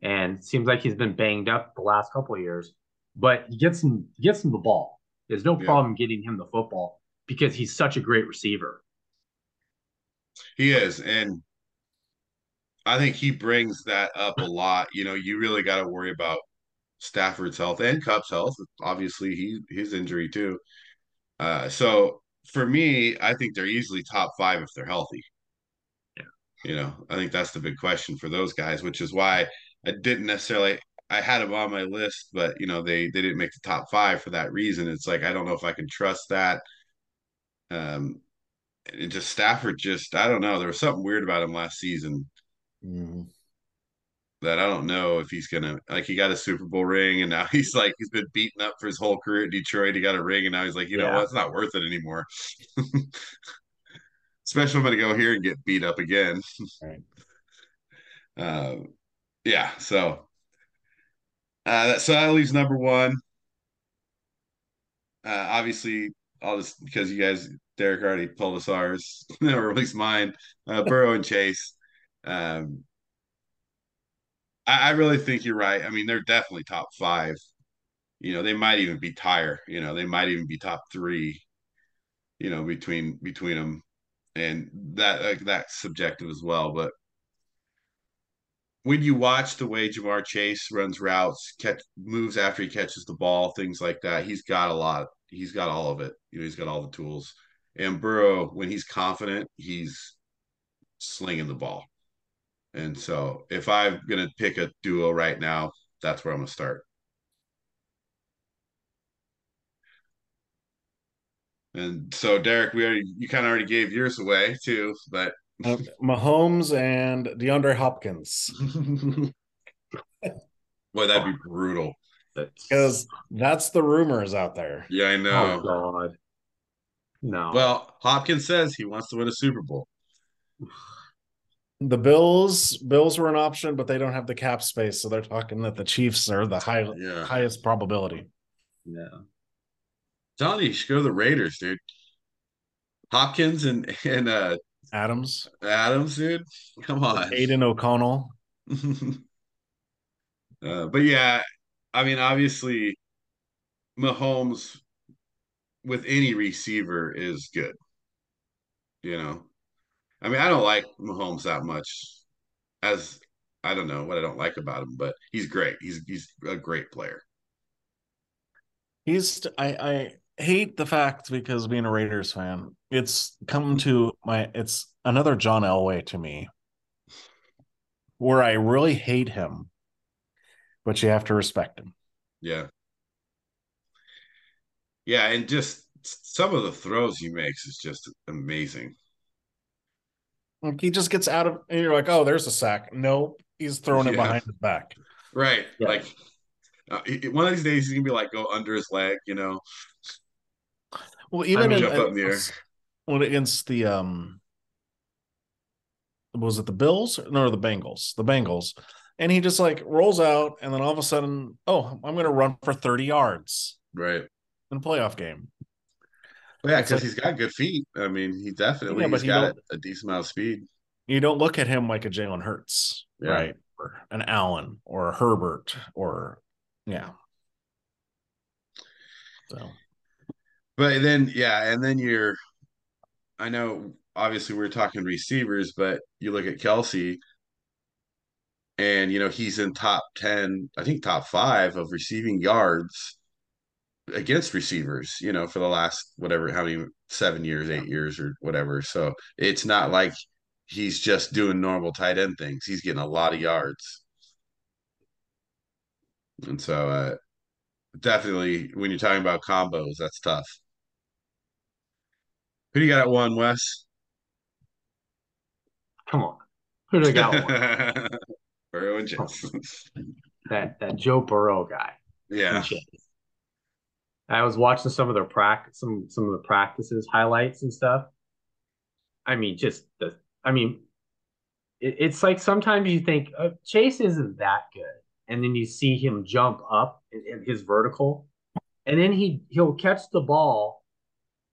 and seems like he's been banged up the last couple of years. But he gets him, he gets him the ball. There's no yeah. problem getting him the football because he's such a great receiver. He is, and I think he brings that up a lot. You know, you really got to worry about Stafford's health and Kupp's health. Obviously, he his injury too. Uh, so for me, I think they're easily top five if they're healthy. Yeah. You know, I think that's the big question for those guys, which is why I didn't necessarily I had them on my list, but you know, they they didn't make the top five for that reason. It's like I don't know if I can trust that. Um it just Stafford just I don't know. There was something weird about him last season. Mm-hmm that I don't know if he's gonna like he got a Super Bowl ring and now (laughs) he's like he's been beaten up for his whole career at Detroit. He got a ring and now he's like, you yeah. know what, it's not worth it anymore. (laughs) Especially when I go here and get beat up again. Right. (laughs) uh, yeah, so uh, that so that leaves number one. Uh, obviously, I'll just because you guys Derek already told us ours, (laughs) or at least mine. Uh, (laughs) Burrow and Chase. Um, I, I really think you're right. I mean, they're definitely top five. You know, they might even be tire. You know, they might even be top three. You know, between between them, and that like, that's subjective as well. But when you watch the way Ja'Marr Chase runs routes, catch moves after he catches the ball, things like that, he's got a lot. He's got all of it. You know, he's got all the tools. And Burrow, when he's confident, he's slinging the ball. And so, if I'm gonna pick a duo right now, that's where I'm gonna start. And so, Derek, we already you kind of already gave yours away too, but uh, Mahomes and DeAndre Hopkins. (laughs) Boy, that'd be brutal. Because that's the rumors out there. Yeah, I know. Oh God. No. Well, Hopkins says he wants to win a Super Bowl. The Bills, Bills were an option, but they don't have the cap space, so they're talking that the Chiefs are the high, Yeah. highest probability. yeah. Telling you, you should go to the Raiders, dude. Hopkins and and uh Adams, Adams, dude. Come on. Aidan O'Connell. (laughs) uh, but yeah, I mean, obviously, Mahomes with any receiver is good. You know, I mean, I don't like Mahomes that much. As I don't know what I don't like about him, but he's great. He's he's a great player. He's I I hate the fact because being a Raiders fan, it's come to my it's another John Elway to me. Where I really hate him, but you have to respect him. Yeah. Yeah, and just some of the throws he makes is just amazing. Like he just gets out of and you're like, oh, there's a sack. Nope. He's throwing it behind his back. Right. Yeah. Like uh, one of these days he's gonna be like go under his leg, you know. Well, even in, jump up in the air. when against the um was it the Bills? No, the Bengals. The Bengals. And he just like rolls out and then all of a sudden, oh, I'm gonna run for 30 yards Right. in a playoff game. Well, yeah, because like- he's got good feet. I mean, he definitely Yeah, he's he got a, a decent amount of speed. You don't look at him like a Jalen Hurts, Yeah. right? Or an Allen or a Herbert or yeah. So But then, yeah, and then you're. I know, obviously, we're talking receivers, but you look at Kelce, and you know he's in top ten, I think top five of receiving yards against receivers. You know, for the last whatever, how many seven years, eight years, or whatever. So it's not like he's just doing normal tight end things. He's getting a lot of yards, and so uh, definitely when you're talking about combos, that's tough. Who do you got at one, Wes? Come on. Who do I got? one? (laughs) Burrow and Chase. that that Joe Burrow guy. yeah. I was watching some of their practice, some some of the practices, highlights and stuff. I mean, just the. I mean, it, it's like sometimes you think uh, Chase isn't that good, and then you see him jump up in, in his vertical, and then he he'll catch the ball,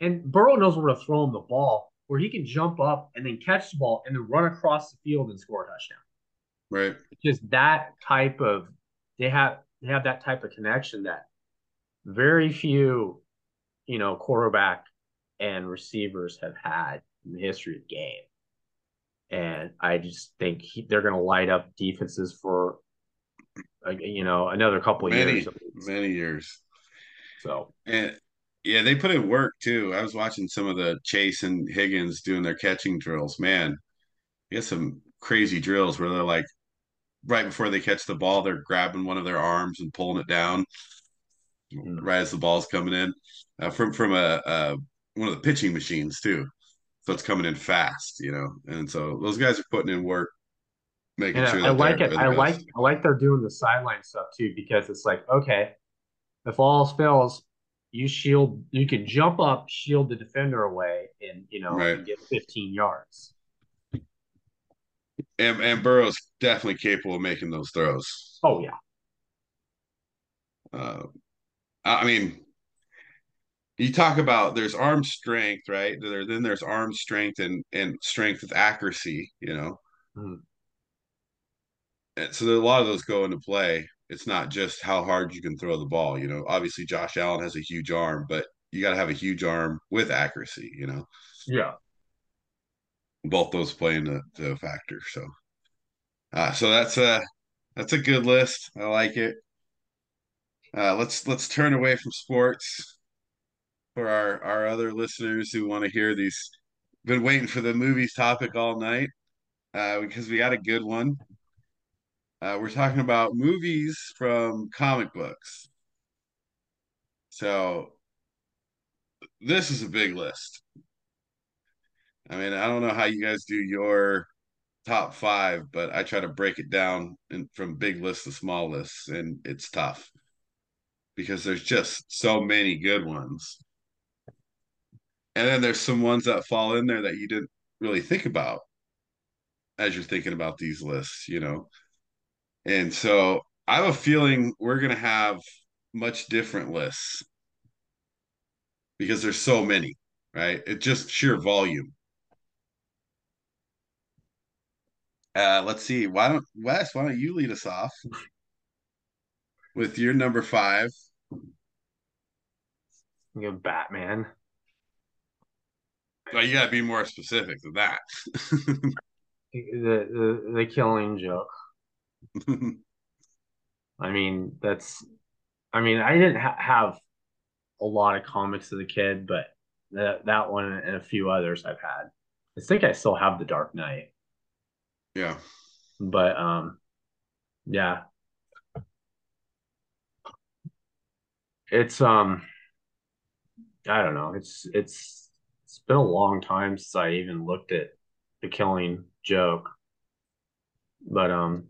and Burrow knows where to throw him the ball, where he can jump up and then catch the ball and then run across the field and score a touchdown Right. just that type of they have they have that type of connection that very few you know quarterback and receivers have had in the history of the game and i just think he, they're going to light up defenses for uh, you know another couple of Many, years many years. so And yeah, they put in work too. I was watching some of the Chase and Higgins doing their catching drills. Man, you get some crazy drills where they're like right before they catch the ball, they're grabbing one of their arms and pulling it down Mm. right as the ball's coming in uh, from from a, one of the pitching machines too. So it's coming in fast, you know. And so those guys are putting in work, making and sure I, that I like it i like i like they're doing the sideline stuff too because it's like okay if all fails you shield you can jump up shield the defender away and you know Right. get 15 yards and and Burrow's definitely capable of making those throws. oh yeah Uh, I mean, you talk about there's arm strength, right? There, then there's arm strength and and strength with accuracy, you know. Mhm. And so a lot of those go into play. It's not just how hard you can throw the ball, you know. Obviously, Josh Allen has a huge arm, but you got to have a huge arm with accuracy, you know. Yeah. Both those play into to a factor. So, uh, so that's a that's a good list. I like it. Uh, let's let's turn away from sports for our our other listeners who want to hear these. Been waiting for the movies topic all night uh, because we got a good one. Uh, we're talking about movies from comic books. So this is a big list. I mean, I don't know how you guys do your top five, but I try to break it down in, from big lists to small lists, and it's tough because there's just so many good ones. And then there's some ones that fall in there that you didn't really think about as you're thinking about these lists, you know. And so I have a feeling we're going to have much different lists because there's so many, right? It's just sheer volume. Uh, let's see. Why don't Wes? Why don't you lead us off with your number five? You Batman. Well, you got to be more specific than that. (laughs) The, the the killing joke. (laughs) I mean, that's. I mean, I didn't ha- have a lot of comics as a kid, but that that one and a few others I've had. I think I still have the Dark Knight, yeah. but um, yeah, it's um, I don't know. It's it's it's been a long time since I even looked at the Killing Joke, but um,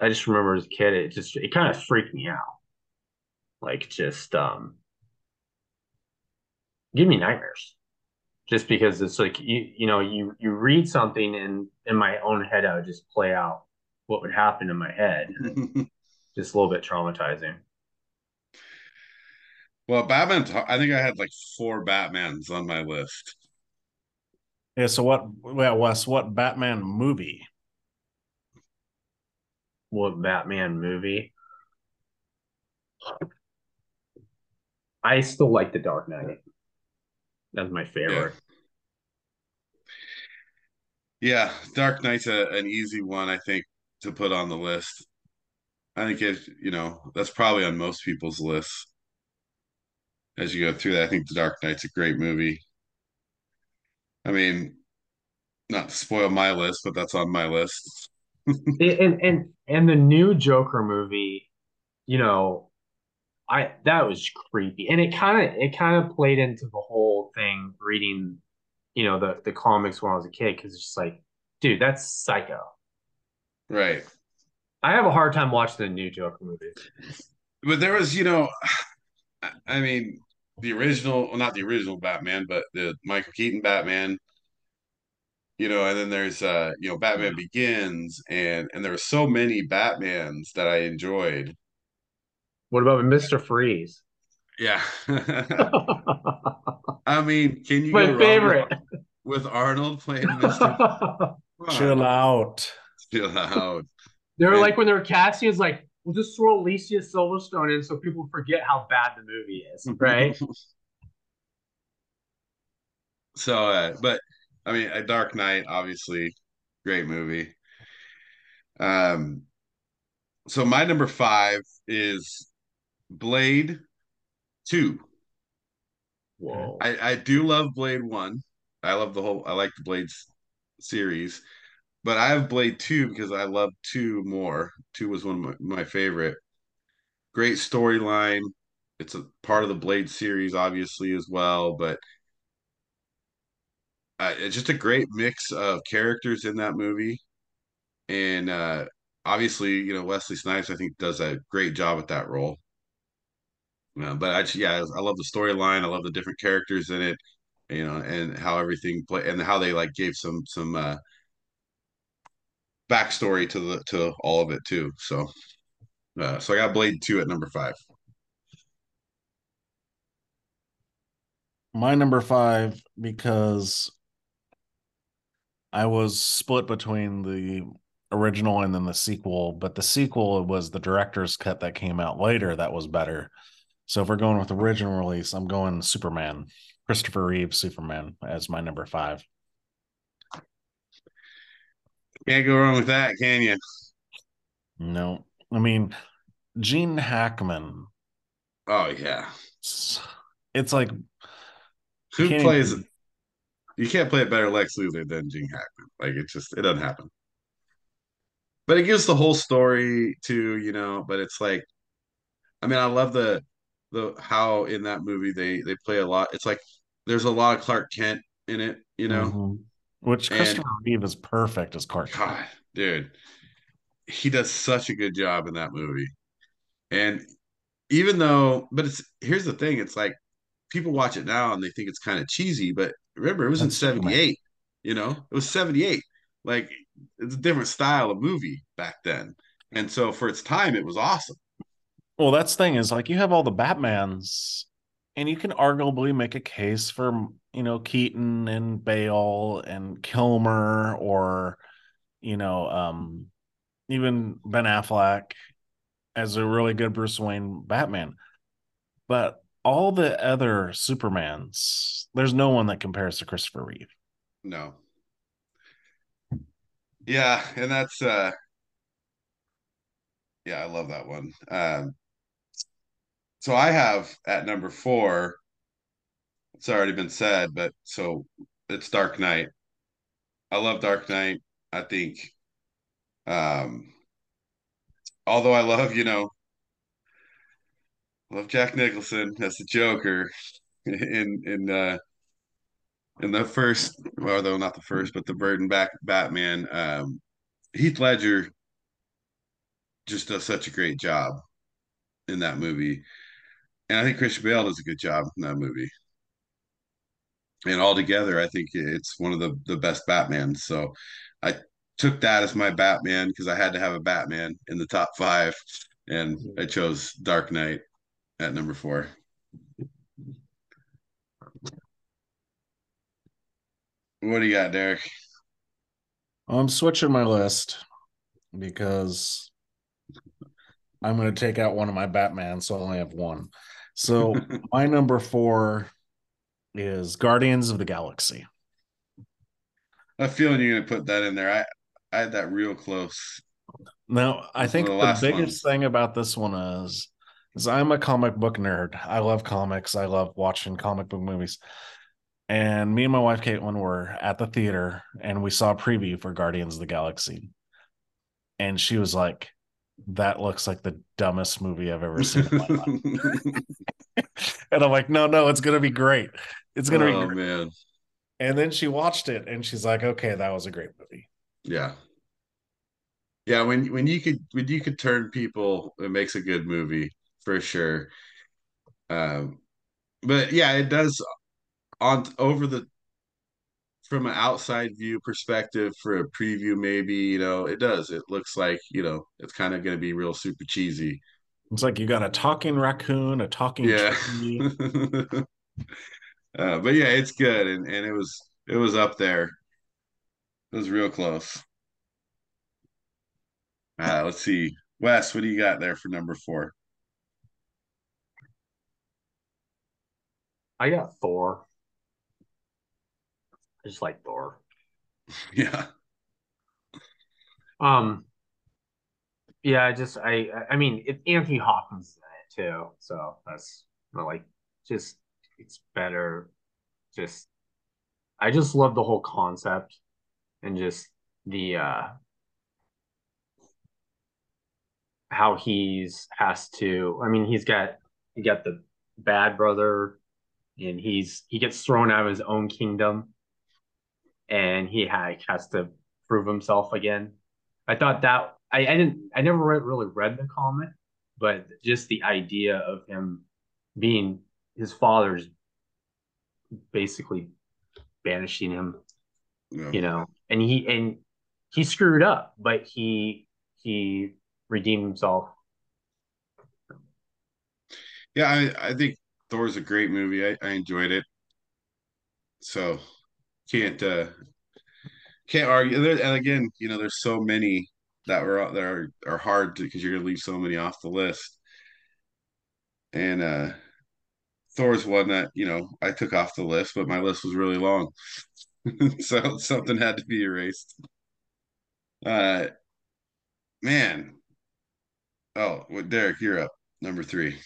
I just remember as a kid, it just it kind of freaked me out. Like just um, give me nightmares. Just because it's like you you know you you read something and in my own head I would just play out what would happen in my head. (laughs) Just a little bit traumatizing. well, Batman. I think I had like four Batmans on my list. Yeah. So what? Well, Wes, what Batman movie? What Batman movie? I still like The Dark Knight. That's my favorite. Yeah, Dark Knight's a, an easy one, I think, to put on the list. I think if you know, that's probably on most people's lists as you go through that. I think The Dark Knight's a great movie. I mean, not to spoil my list, but that's on my list. And and and the new Joker movie, you know, I that was creepy, and it kind of it kind of played into the whole thing. Reading, you know, the the comics when I was a kid, because it's just like, dude, that's psycho. Right. I have a hard time watching the new Joker movie. But there was, you know, I mean, the original, well, not the original Batman, but the Michael Keaton Batman, you know, and then there's uh, you know, Batman Begins and and there were so many Batmans that I enjoyed. What about Mister Freeze? Yeah. (laughs) I mean, can you My favorite. with, with Arnold playing Mr. (laughs) Come Chill out. Chill out. They were And- like when they were casting, it's like we'll just throw Alicia Silverstone in so people forget how bad the movie is, right? (laughs) So, uh, but I mean, A Dark Knight, obviously, great movie. Um, so my number five is Blade Two. Whoa. I I do love Blade One. I love the whole. I like the Blades series, but I have Blade Two because I love two more. Two was one of my, my favorite. Great storyline. It's a part of the Blade series, obviously, as well, but uh, it's just a great mix of characters in that movie, and uh, obviously, you know, Wesley Snipes, I think, does a great job at that role. Uh, but I, yeah, I love the storyline. I love the different characters in it, you know, and how everything play and how they like gave some some uh, backstory to the to all of it too. So, uh, so I got Blade Two at number five. my number five because I was split between the original and then the sequel, but the sequel was the director's cut that came out later that was better. So if we're going with original release, I'm going Superman, Christopher Reeve Superman as my number five. Can't go wrong with that, can you? No, I mean Gene Hackman. Oh yeah, It's, it's like who plays? even- You can't play a better Lex Luthor than Gene Hackman. Like it just it doesn't happen. But it gives the whole story to you know. But it's like, I mean, I love the the how in that movie they they play a lot. It's like there's a lot of Clark Kent in it, you know. Mhm. which And- Christopher Reeve is perfect as Clark. Kent. God, dude, he does such a good job in that movie. And even though, but it's here's the thing: it's like people watch it now and they think it's kind of cheesy, but remember, it was in That's Superman. '78. You know, it was '78. Like it's a different style of movie back then, and so for its time, it was awesome. Well, that's the thing is like you have all the Batmans, and you can arguably make a case for you know Keaton and Bale and Kilmer, or you know um even Ben Affleck as a really good Bruce Wayne Batman. But all the other Supermans, there's no one that compares to Christopher Reeve. No. Yeah, and that's uh yeah, I love that one. Um so I have at number four, it's already been said, but so it's Dark Knight. I love Dark Knight. I think um although I love, you know, love Jack Nicholson as the Joker in in uh in the first well though not the first, but the Burton back Batman, um Heath Ledger just does such a great job in that movie. And I think Christian Bale does a good job in that movie. And altogether, I think it's one of the the best Batmans. So I took that as my Batman because I had to have a Batman in the top five, and I chose Dark Knight at number four. What do you got, Derek? I'm switching my list because I'm going to take out one of my Batman, so I only have one. So (laughs) my number four is Guardians of the Galaxy. I feel you're gonna put that in there. I I had that real close. Now, I think the, the biggest ones. thing about this one is, is I'm a comic book nerd. I love comics. I love watching comic book movies. And me and my wife Caitlin were at the theater and we saw a preview for Guardians of the Galaxy. And she was like, That looks like the dumbest movie I've ever seen in my life. (laughs) and I'm like, No, no, it's gonna be great. It's gonna oh be great. man, And then she watched it and she's like, Okay, that was a great movie. yeah, yeah. When when you could when you could turn people, it makes a good movie for sure. Um, but yeah, it does on over the from an outside view perspective for a preview, maybe you know it does. It looks like you know it's kind of going to be real super cheesy. It's like you got a talking raccoon, a talking Yeah. (laughs) uh, but yeah, it's good, and and it was it was up there. It was real close. Uh, let's see, Wes, what do you got there for number four? I got Thor. I just like Thor. (laughs) Yeah, Um, yeah, I just I I- mean it, Anthony Hopkins is in it too, so that's like just it's better. Just I just love the whole concept and just the uh how he's has to. I mean, he's got he got the bad brother, and he's he gets thrown out of his own kingdom, and he ha- has to prove himself again. I thought that I, I didn't I never read, really read the comic, but just the idea of him being his father's basically banishing him, Yeah. you know, and he and he screwed up, but he he redeemed himself. yeah. I I think Thor's a great movie. I, I enjoyed it. so can't uh can't argue. There, and again, you know, there's so many that were that are are hard because you're gonna leave so many off the list. And uh Thor's one that you know I took off the list, but my list was really long, (laughs) so something had to be erased. Uh, man. Oh, Derek, you're up. Number three.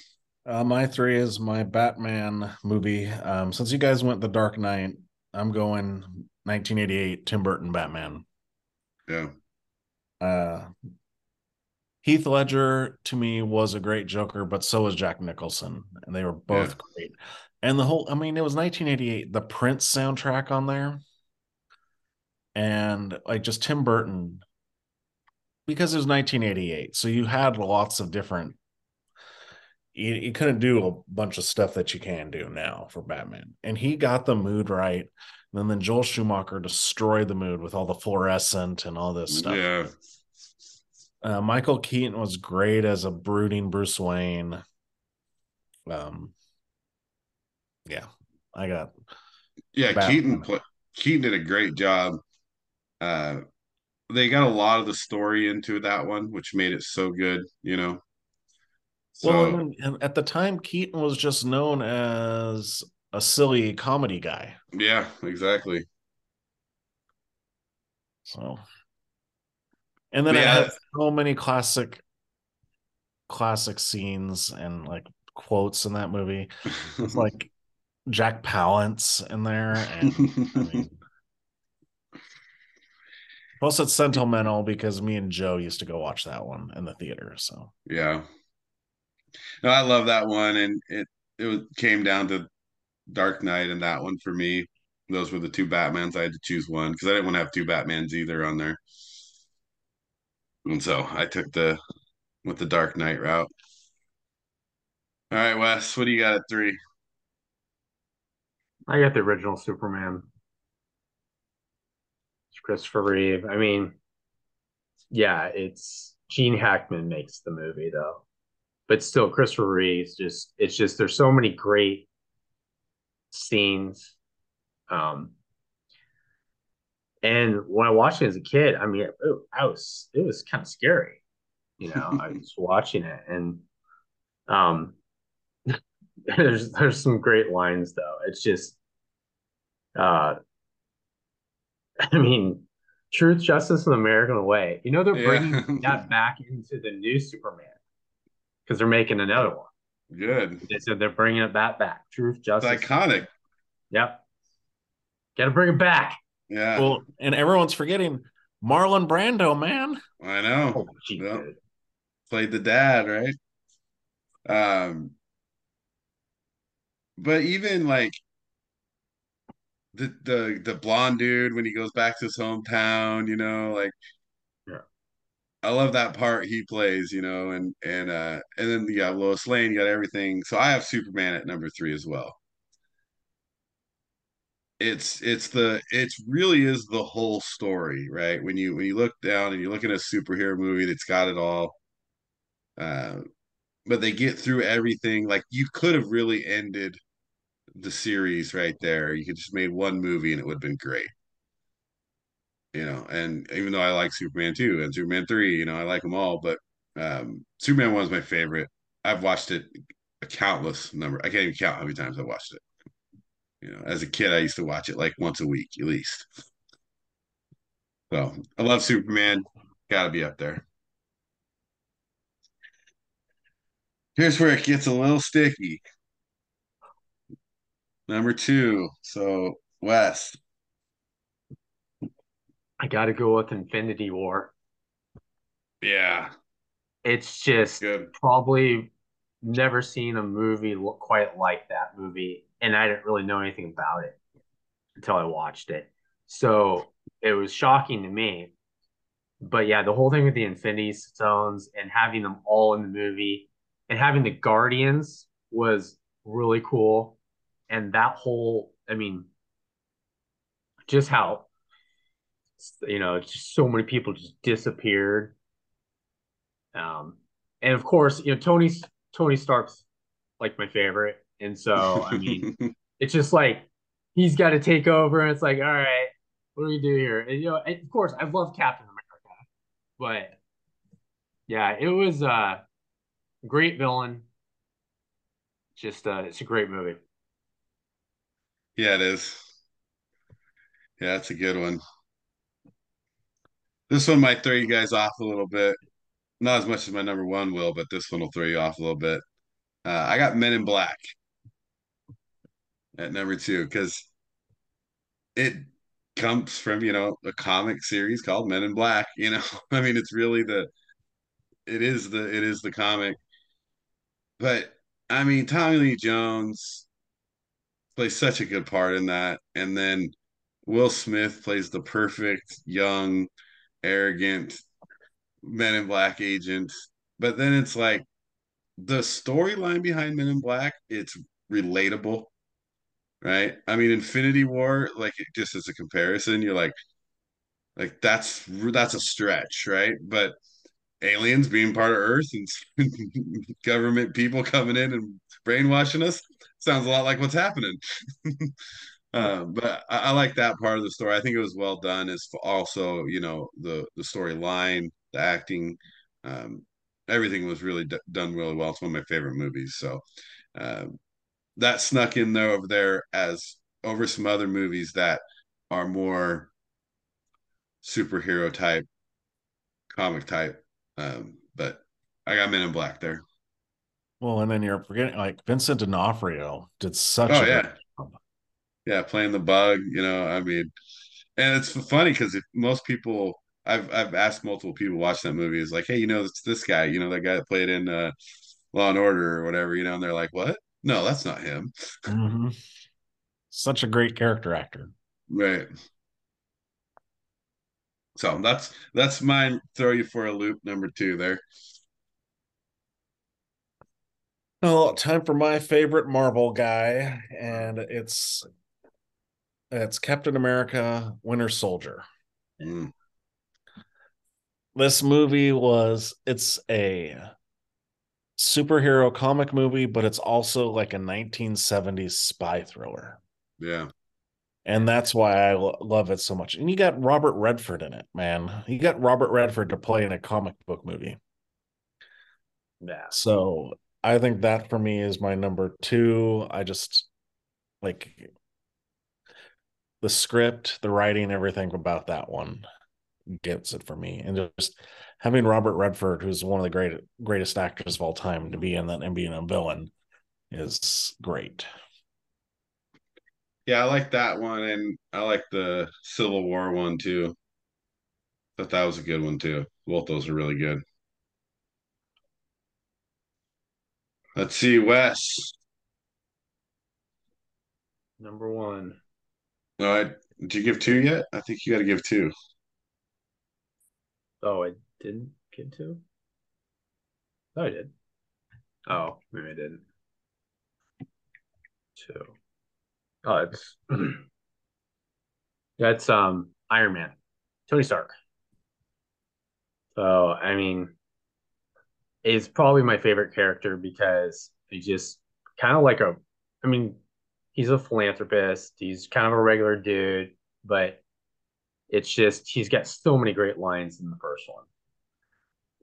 Uh, my three is my Batman movie. Um, since you guys went The Dark Knight, I'm going 1988 Tim Burton Batman. Yeah. Uh, Heath Ledger to me was a great Joker, but so was Jack Nicholson, and they were both yeah. great. And the whole, I mean, it was 1988. The Prince soundtrack on there, and like just Tim Burton, because it was 1988. So you had lots of different. You, you couldn't do a bunch of stuff that you can do now for Batman, and he got the mood right. And then Joel Schumacher destroyed the mood with all the fluorescent and all this stuff. Yeah. Uh, Michael Keaton was great as a brooding Bruce Wayne. Um, yeah, I got. Yeah, Keaton. Keaton did a great job. Uh, they got a lot of the story into that one, which made it so good. You know. So, well, and at the time, Keaton was just known as a silly comedy guy. Yeah, exactly. So and then yeah. it has so many classic classic scenes and like quotes in that movie. It's (laughs) like Jack Palance in there. And I mean Plus it's sentimental because me and Joe used to go watch that one in the theater. So yeah. No, I love that one. And it it came down to Dark Knight and that one for me. Those were the two Batmans. I had to choose one because I didn't want to have two Batmans either on there. And so I took the with the Dark Knight route. All right, Wes, what do you got at three? I got the original Superman. It's Christopher Reeve. I mean, yeah, it's Gene Hackman makes the movie though. But still Christopher Reeve's just it's just there's so many great scenes. Um and when I watched it as a kid, I mean, it, I was it was kind of scary. You know, I was (laughs) watching it, and um, (laughs) there's there's some great lines though. It's just, uh, (laughs) I mean, truth, justice, and the American way. You know, they're bringing yeah. that back into the new Superman because they're making another one. Good. They said they're bringing it back. Back. Truth, justice. It's iconic. Yep. Got to bring it back. Yeah. Well, and everyone's forgetting Marlon Brando, man. I know. Oh, yep. Played the dad, right? Um, but even like the the the blonde dude when he goes back to his hometown, you know, like yeah. I love that part he plays, you know, and and uh and then you got Lois Lane, you got everything. So I have Superman at number three as well. It's it's the it's really is the whole story right? When you when you look down and you look at a superhero movie that's got it all uh, but they get through everything like you could have really ended the series right there. You could just made one movie and it would have been great you know and even though i like superman 2 and superman 3 you know i like them all but um superman 1 is my favorite i've watched it a countless number i can't even count how many times i watched it you know, as a kid, I used to watch it like once a week at least. So I love Superman. Got to be up there. Here's where it gets a little sticky. Number two. So Wes. I got to go with Infinity War. Yeah. It's just Good. probably never seen a movie look quite like that movie and I didn't really know anything about it until I watched it. So it was shocking to me. But yeah, the whole thing with the Infinity Stones and having them all in the movie and having the Guardians was really cool. And that whole, I mean, just how, you know, just so many people just disappeared. Um, and of course, you know, Tony Tony Stark's like my favorite. And so, I mean, (laughs) it's just like he's got to take over, and it's like, all right, what do we do here? And, you know, and of course, I love Captain America, but yeah, it was a great villain. Just uh, it's a great movie. Yeah, it is. Yeah, it's a good one. This one might throw you guys off a little bit. Not as much as my number one will, but this one will throw you off a little bit. Uh, I got Men in Black at number two because it comes from, you know, a comic series called Men in Black. You know, (laughs) I mean, it's really the, it is the, it is the comic. But I mean, Tommy Lee Jones plays such a good part in that. And then Will Smith plays the perfect young, arrogant Men in Black agent. But then it's like the storyline behind Men in Black, it's relatable, right? I mean, Infinity War, like just as a comparison, you're like, like that's that's a stretch, right? But aliens being part of Earth and (laughs) government people coming in and brainwashing us sounds a lot like what's happening. (laughs) uh, but I, I, like that part of the story. I think it was well done. As also, you know, the the storyline, the acting, um, everything was really d- done really well. It's one of my favorite movies. So uh, that snuck in there over there as over some other movies that are more superhero type, comic type. Um, but I got Men in Black there. Well, and then you're forgetting like Vincent D'Onofrio did such. Oh yeah, yeah, playing the bug. You know, I mean, and it's funny because most people I've I've asked multiple people watch that movie is like, hey, you know, it's this guy, you know, that guy that played in uh, Law and Order or whatever, you know, and they're like, what? No, that's not him. Mm-hmm. Such a great character actor. Right. So that's that's mine. Throw you for a loop. Number two there. Oh, time for my favorite Marvel guy, and it's it's Captain America: Winter Soldier. Mm. This movie was it's a superhero comic movie, but it's also like a 1970s spy thriller. Yeah. And that's why I lo- love it so much. And you got Robert Redford in it, man. You got Robert Redford to play in a comic book movie. Yeah. So I think that for me is my number two. I just like the script, the writing, everything about that one gets it for me. And just having Robert Redford, who's one of the great greatest actors of all time, to be in that and being a villain is great. Yeah, I like that one, and I like the Civil War one too. But that was a good one too. Both those are really good. Let's see, Wes. Number one. All right. Did you give two yet? I think you got to give two. Oh, I didn't give two? No, I did. Oh, maybe I didn't. Two. Oh, it's (clears throat) that's um Iron Man, Tony Stark. So I mean, is probably my favorite character because he just kind of like a. I mean, he's a philanthropist. He's kind of a regular dude, but it's just he's got so many great lines in the first one,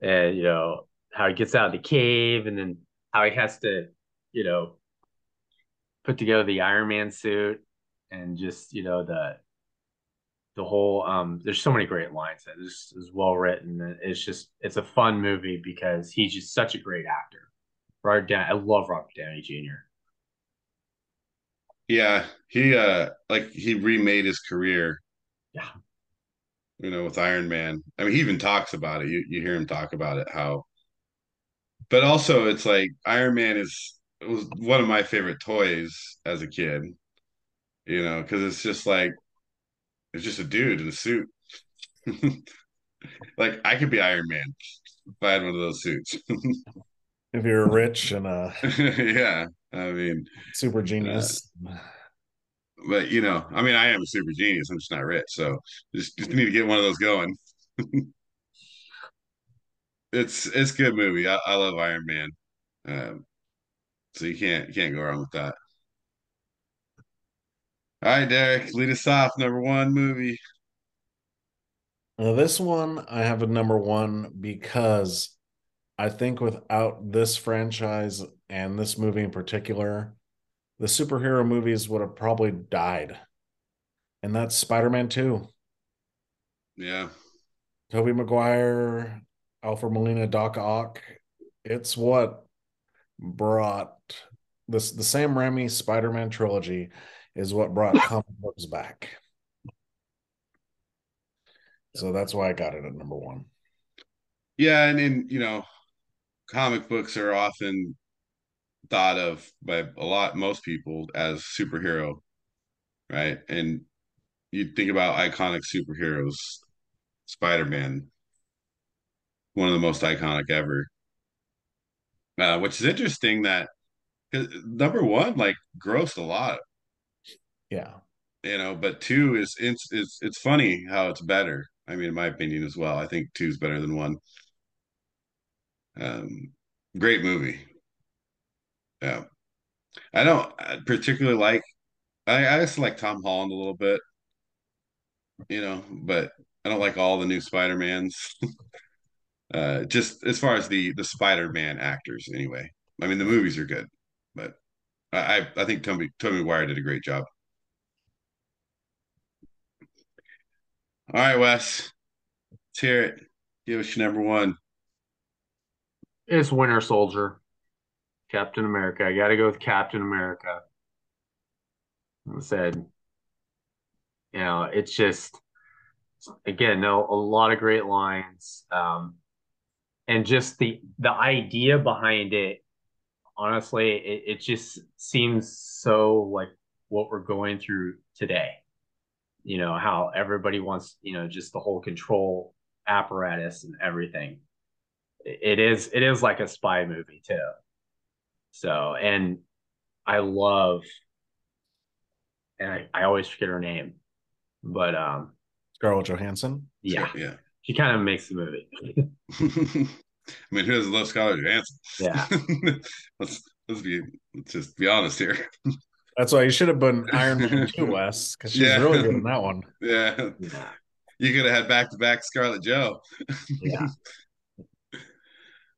and you know how he gets out of the cave, and then how he has to, you know, put together the Iron Man suit and just you know the the whole um there's so many great lines that is is well written it's just it's a fun movie because he's just such a great actor Robert Downey I love Robert Downey Jr. Yeah, he uh like he remade his career. Yeah. You know, with Iron Man. I mean, he even talks about it. You you hear him talk about it how but also it's like Iron Man is it was one of my favorite toys as a kid. You know, because it's just like it's just a dude in a suit. (laughs) like I could be Iron Man if I had one of those suits. (laughs) if you're rich and uh (laughs) yeah, I mean super genius. Uh, but you know, I mean I am a super genius, I'm just not rich. So just, just need to get one of those going. (laughs) it's it's good movie. I, I love Iron Man. Um, so you can't you can't go wrong with that. All right, Derek, lead us off. Number one movie. Now, this one I have a number one because I think without this franchise and this movie in particular, the superhero movies would have probably died. And that's Spider-Man 2. Yeah. Tobey Maguire, Alfred Molina, Doc Ock. It's what brought this the Sam Raimi Spider-Man trilogy is what brought (laughs) comic books back. So that's why I got it at number one. Yeah, and and you know, comic books are often thought of by a lot most people as superhero, right? And you think about iconic superheroes, Spider-Man, one of the most iconic ever. Uh, which is interesting that number one like grossed a lot. Yeah. You know, but two is it's it's it's funny how it's better. I mean, in my opinion as well. I think two is better than one. Um, great movie. Yeah, I don't particularly like. I I just like Tom Holland a little bit, you know, but I don't like all the new Spider Mans. (laughs) uh, just as far as the the Spider Man actors, anyway. I mean, the movies are good, but I I think Tommy Tommy Wire did a great job. All right, Wes, let's hear it. Give us your number one. It's Winter Soldier, Captain America. I got to go with Captain America. I said, you know, it's just again, no, a lot of great lines, um, and just the the idea behind it. Honestly, it, it just seems so like what we're going through today. You know how everybody wants, you know, just the whole control apparatus and everything it is it is like a spy movie too. So and I love and I, I always forget her name. But um Scarlett Johansson? Yeah. Yeah. She kind of makes the movie. (laughs) I mean, who doesn't love Scarlett Johansson? Yeah. (laughs) let's let's be let's just be honest here. That's why you should have been (laughs) Iron Man 2, Wes, because she's yeah. really good in that one. Yeah. yeah. You could have had back to back Scarlett Joe. yeah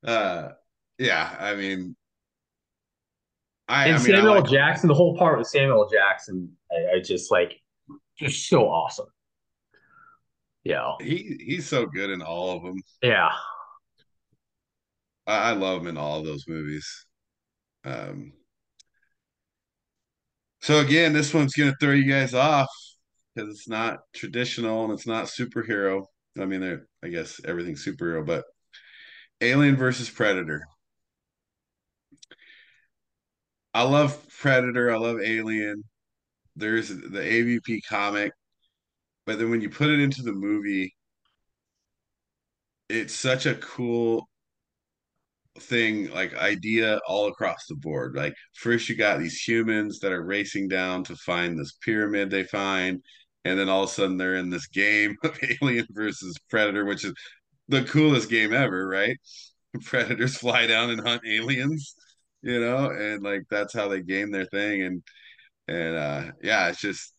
uh, yeah, I mean, I and I mean, Samuel like Jackson, the whole part with Samuel Jackson, I, I just like just so awesome. Yeah, he he's so good in all of them. Yeah, I, I love him in all of those movies. Um, so again, this one's gonna throw you guys off because it's not traditional and it's not superhero. I mean, I guess everything's superhero, but Alien versus Predator. I love Predator. I love Alien. There's the AVP comic, but then when you put it into the movie, it's such a cool thing, like idea all across the board. Like first you got these humans that are racing down to find this pyramid they find, and then all of a sudden they're in this game (laughs) of Alien versus Predator, which is the coolest game ever, right? (laughs) predators fly down and hunt aliens, you know, and like that's how they game their thing. And and uh yeah, it's just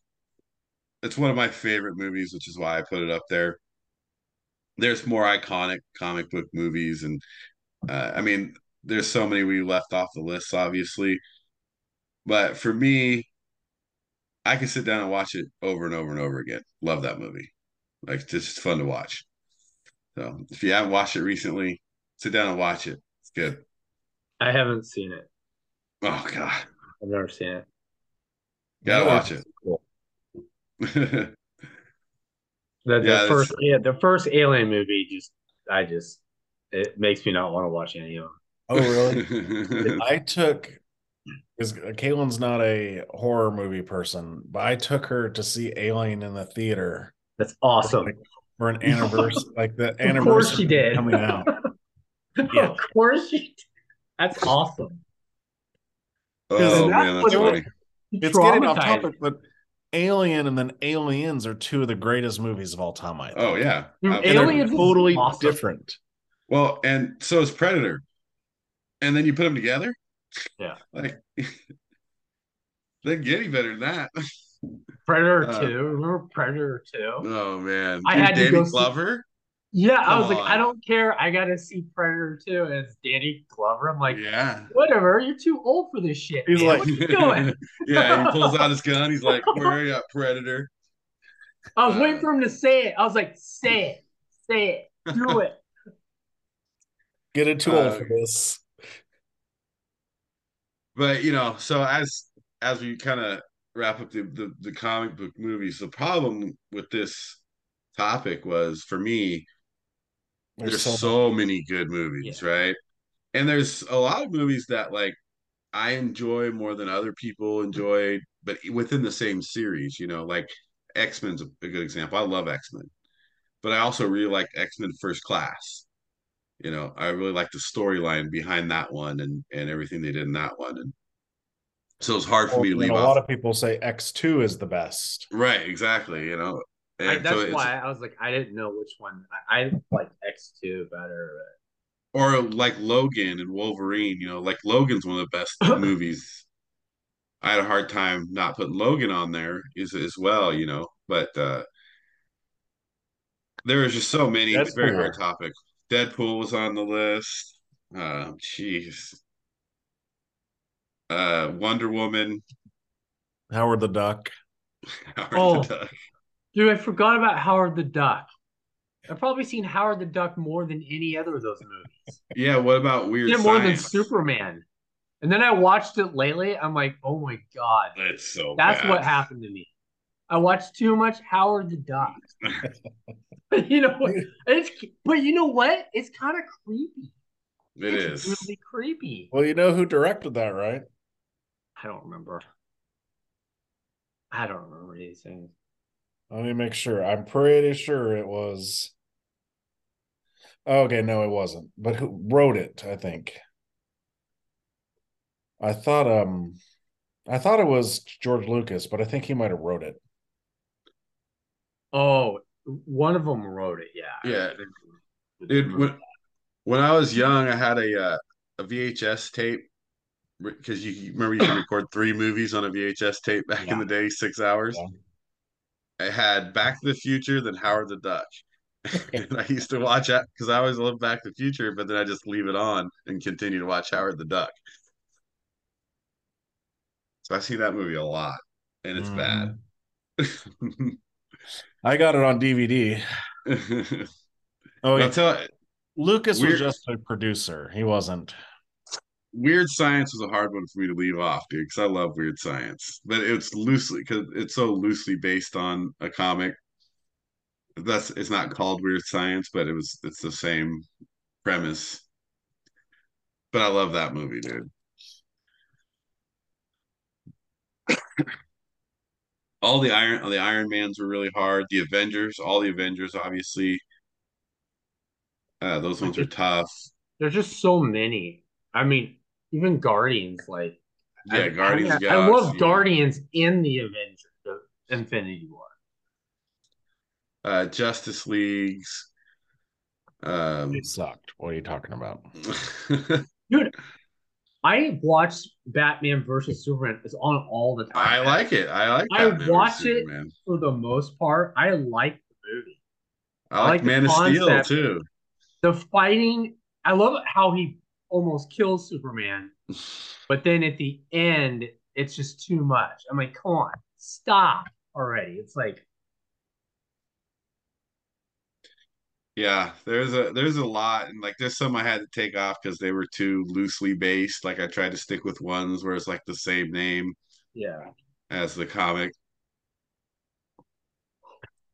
it's one of my favorite movies, which is why I put it up there. There's more iconic comic book movies, and uh, I mean, there's so many we left off the list, obviously. But for me, I can sit down and watch it over and over and over again. Love that movie. Like it's just fun to watch. So if you haven't watched it recently, Sit down and watch it. It's good. I haven't seen it. Oh God, I've never seen it. Gotta watch it. Cool. (laughs) the, the yeah, first yeah, the first Alien movie just I just it makes me not want to watch any of them. Oh really? (laughs) I took because Caitlin's not a horror movie person, but I took her to see Alien in the theater. That's awesome. Like, for an (laughs) anniversary, like the anniversary of course she did coming out. Yeah. (laughs) of course you did. That's awesome. Oh man, that's funny. It's getting off topic, but Alien and then Aliens are two of the greatest movies of all time. I think. Oh yeah, mm, Aliens totally awesome. different. Well, and so is Predator, and then you put them together. Yeah, like they get any better than that. (laughs) Predator Uh, 2. Remember Predator 2? Oh man, I Dude, had to Danny go see- Glover. Yeah, I was Come like, I don't care. I gotta see Predator 2 and it's Danny Glover. I'm like, yeah, whatever, you're too old for this shit. He's man. like- what you doing? (laughs) yeah. He pulls out his gun. He's like, "Where are you (laughs) Predator?" I was Uh, waiting for him to say it. I was like, say it, say it, do (laughs) it. Getting too old Uh, for this. But you know, so as as we kind of wrap up the, the the comic book movies, the problem with this topic was for me there's, so, many good movies, right? And there's a lot of movies that like I enjoy more than other people enjoy, but within the same series, you know, like X Men's a, a good example. I love X Men, but I also really like X Men First Class. You know, I really like the storyline behind that one and and everything they did in that one, and so it's hard for me to leave a off. lot of people say X2 is the best. Right, exactly. You know, I, that's so why I was like, I didn't know which one. I, I like X2 better. or like Logan and Wolverine. You know, like Logan's one of the best (coughs) movies. I had a hard time not putting Logan on there as as well. You know, but uh there was just so many. It's very hard topic. Deadpool was on the list. Uh, jeez. Uh, Wonder Woman. Howard the Duck. (laughs) Howard Oh. the Duck. Dude, I forgot about Howard the Duck. I've probably seen Howard the Duck more than any other of those movies. Yeah. What about Weird Yeah, more than Superman. And then I watched it lately. I'm like, oh my god, It's so. that's bad. what happened to me. I watched too much Howard the Duck. (laughs) (laughs) you know, what? it's but you know what? It's kind of creepy. It it's is. really creepy. Well, you know who directed that, right? I don't remember. I don't remember these things. Let me make sure. I'm pretty sure it was. Okay, no, it wasn't. But who wrote it? I think. I thought um, I thought it was George Lucas, but I think he might have wrote it. Oh, one of them wrote it. Yeah. Yeah. Dude, when, when I was young, I had a uh, a VHS tape because you remember you could record three movies on a VHS tape back in the day, six hours. Yeah. I had Back to the Future, then Howard the Duck. (laughs) and I used to watch that because I always loved Back to the Future, but then I just leave it on and continue to watch Howard the Duck. So I see that movie a lot, and it's bad. Mhm. (laughs) I got it on DVD. (laughs) Oh, yeah. Lucas was just a producer. He wasn't. Weird Science was a hard one for me to leave off, dude, because I love Weird Science, but it's loosely because it's so loosely based on a comic. That's it's not called Weird Science, but it was it's the same premise. But I love that movie, dude. (coughs) all the Iron all the Iron Mans were really hard. The Avengers, all the Avengers, obviously. Uh, those ones are tough. There's just so many. I mean, even Guardians, like Yeah, I, Guardians I, of the I love Galaxy. Guardians in the Avengers, the Infinity War. Uh, Justice Leagues. Um, It sucked. What are you talking about? (laughs) Dude, I watched Batman versus Superman. It's on all the time. I like it. I like. I Batman watch it. Superman. for the most part. I like the movie. I like, like Man of Steel too. The fighting, I love how he almost kills Superman, (laughs) but then at the end, it's just too much. I'm like, come on, stop already. It's like, Yeah, there's a there's a lot, and like there's some I had to take off because they were too loosely based. Like I tried to stick with ones where it's like the same name yeah. as the comic.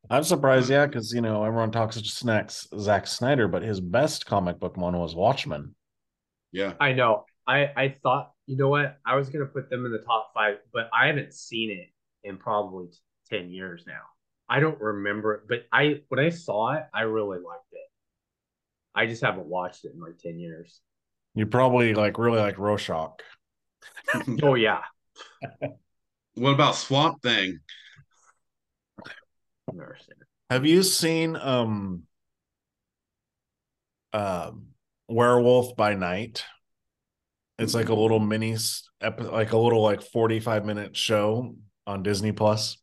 I'm surprised, yeah, because you know everyone talks to snacks Zack Snyder, but his best comic book one was Watchmen. Yeah, I know. I I thought, you know what? I was gonna put them in the top five, but I haven't seen it in probably ten years now. I don't remember it, but I when I saw it, I really liked it. I just haven't watched it in like ten years. You probably like really like Rorschach. (laughs) Oh yeah, What about Swamp Thing? I've never seen it. Have you seen um um Werewolf by Night? It's like a little mini like a little like 45 minute show on Disney Plus.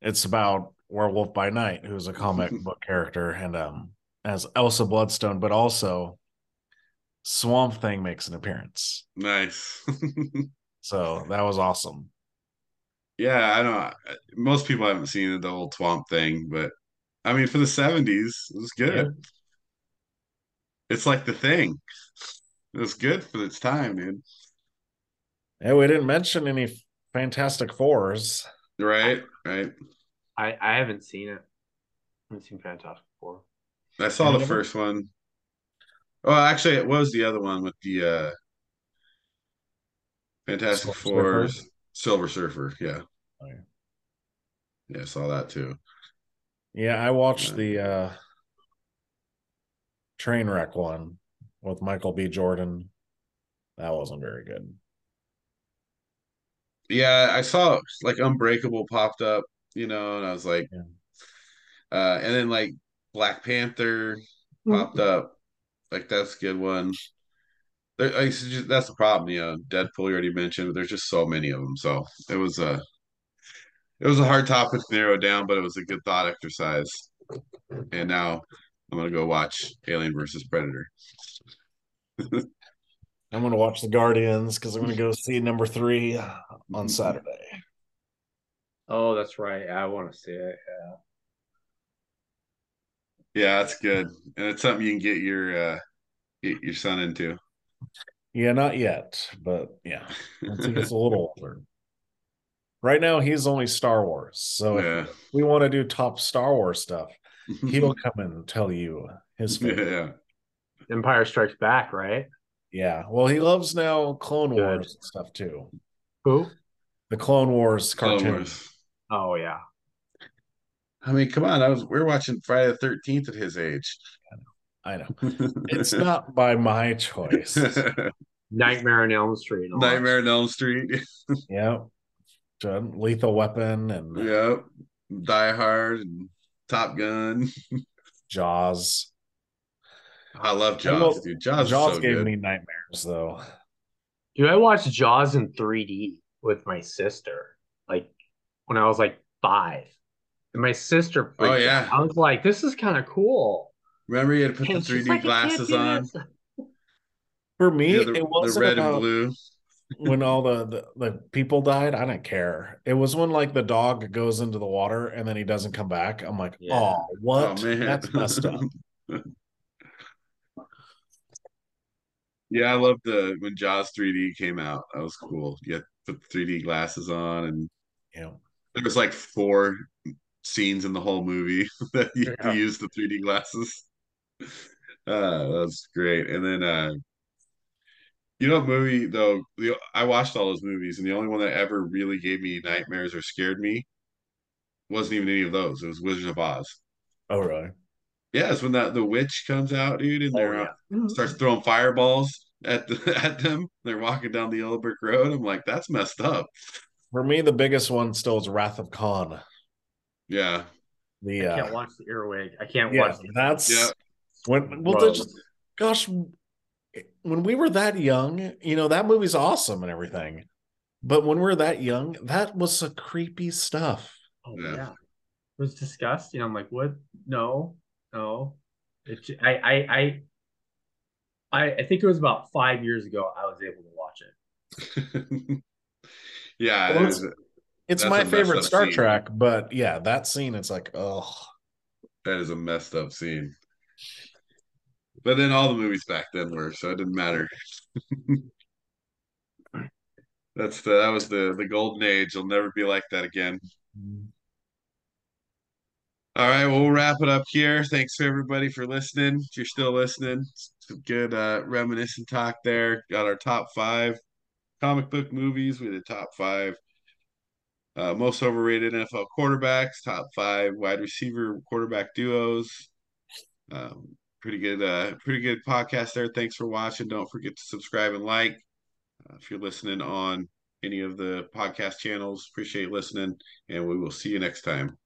It's about Werewolf by Night, who's a comic book character, and um, as Elsa Bloodstone, but also Swamp Thing makes an appearance. Nice. (laughs) So that was awesome. yeah, I don't. Most people haven't seen the old Swamp Thing, but I mean, for the seventies, it was good. Yeah. It's like the thing. It was good for its time, dude. And we didn't mention any Fantastic Fours. Right, right. I I haven't seen it. I haven't seen Fantastic Four. I saw Any the of them? first one. Oh, actually, it was the other one with the uh Fantastic Silver Fours, Silver Surfer. Yeah, Oh, yeah. yeah, I saw that too. Yeah, I watched Yeah. the uh train wreck one with Michael B. Jordan. That wasn't very good. Yeah, I saw like Unbreakable popped up, you know, and I was like, Yeah. uh, and then like Black Panther popped up. Like that's a good one. There, I just, that's the problem, you know. Deadpool you already mentioned, but there's just so many of them. So it was a it was a hard topic to narrow down, but it was a good thought exercise. And now I'm gonna go watch Alien versus Predator. (laughs) I'm gonna watch the Guardians because I'm gonna go see number three on Saturday. Oh, that's right. I want to see it. Yeah. Yeah, that's good, and it's something you can get your uh get your son into. Yeah, not yet, but yeah, once he gets a (laughs) little older. Right now, he's only Star Wars. So if yeah, we want to do top Star Wars stuff, he'll (laughs) come and tell you his favorite. yeah. Empire Strikes Back, right? Yeah. Well, he loves now Clone Good. Wars and stuff too. Who? The Clone Wars Clone cartoon. Wars. Oh yeah. I mean, come on. I was we are watching Friday the Thirteenth at his age. I know. (laughs) It's not by my choice. (laughs) Nightmare on Elm Street. and all that. Nightmare on Elm Street. yeah. Done Lethal Weapon and uh, yep. Die Hard and Top Gun. Jaws. I love I will- Jaws, dude. Jaws, Jaws so gave good. me nightmares though. Dude, I watched Jaws in 3D with my sister, like when I was like five. And my sister Oh, yeah. out. I was like, this is kind of cool. Remember, you had to put the And she's 3D like, glasses on. For me, Yeah, the, it wasn't red and blue. When all the, the the people died. I didn't care. It was when like the dog goes into the water and then he doesn't come back. I'm like, Yeah. oh, what? Oh That's messed up. (laughs) yeah, I love the when Jaws 3D came out. That was cool. You had to put 3D glasses on, and You know, there was like four scenes in the whole movie (laughs) that you Yeah. used the 3D glasses. (laughs) Uh, that's great. And then, uh, you know, movie though. The I watched all those movies, and the only one that ever really gave me nightmares or scared me wasn't even any of those. It was Wizard of Oz. oh really? Yeah, it's when that the witch comes out, dude, and Oh, they're yeah. uh, starts throwing fireballs at the (laughs) at them. They're walking down the yellow brick road. I'm like, that's messed up. For me, the biggest one still is Wrath of Khan. Yeah, The I can't uh, watch the earwig. I can't yeah, watch the that's yeah. when well, Gross. just, gosh, when we were that young, you know, that movie's awesome and everything. But when we are that young, that was some creepy stuff. Oh Yeah. yeah. It was disgusting. I'm like, what? No, no. It, j- I, I, I, I, I think it was about five years ago I was able to watch it. (laughs) yeah. Well, it's- It's my favorite Star scene. Trek, but yeah, that scene, it's like, oh, that is a messed up scene. But then all the movies back then were, so it didn't matter. (laughs) That's the that was the the golden age. It'll never be like that again. All right, well, we'll wrap it up here. Thanks for everybody for listening. If you're still listening, some good uh, reminiscent talk there. Got our top five comic book movies. We did top five uh, most overrated NFL quarterbacks, top five wide receiver quarterback duos. Um, pretty good, uh, pretty good podcast there. Thanks for watching. Don't forget to subscribe and like. Uh, if you're listening on any of the podcast channels, appreciate listening, and we will see you next time.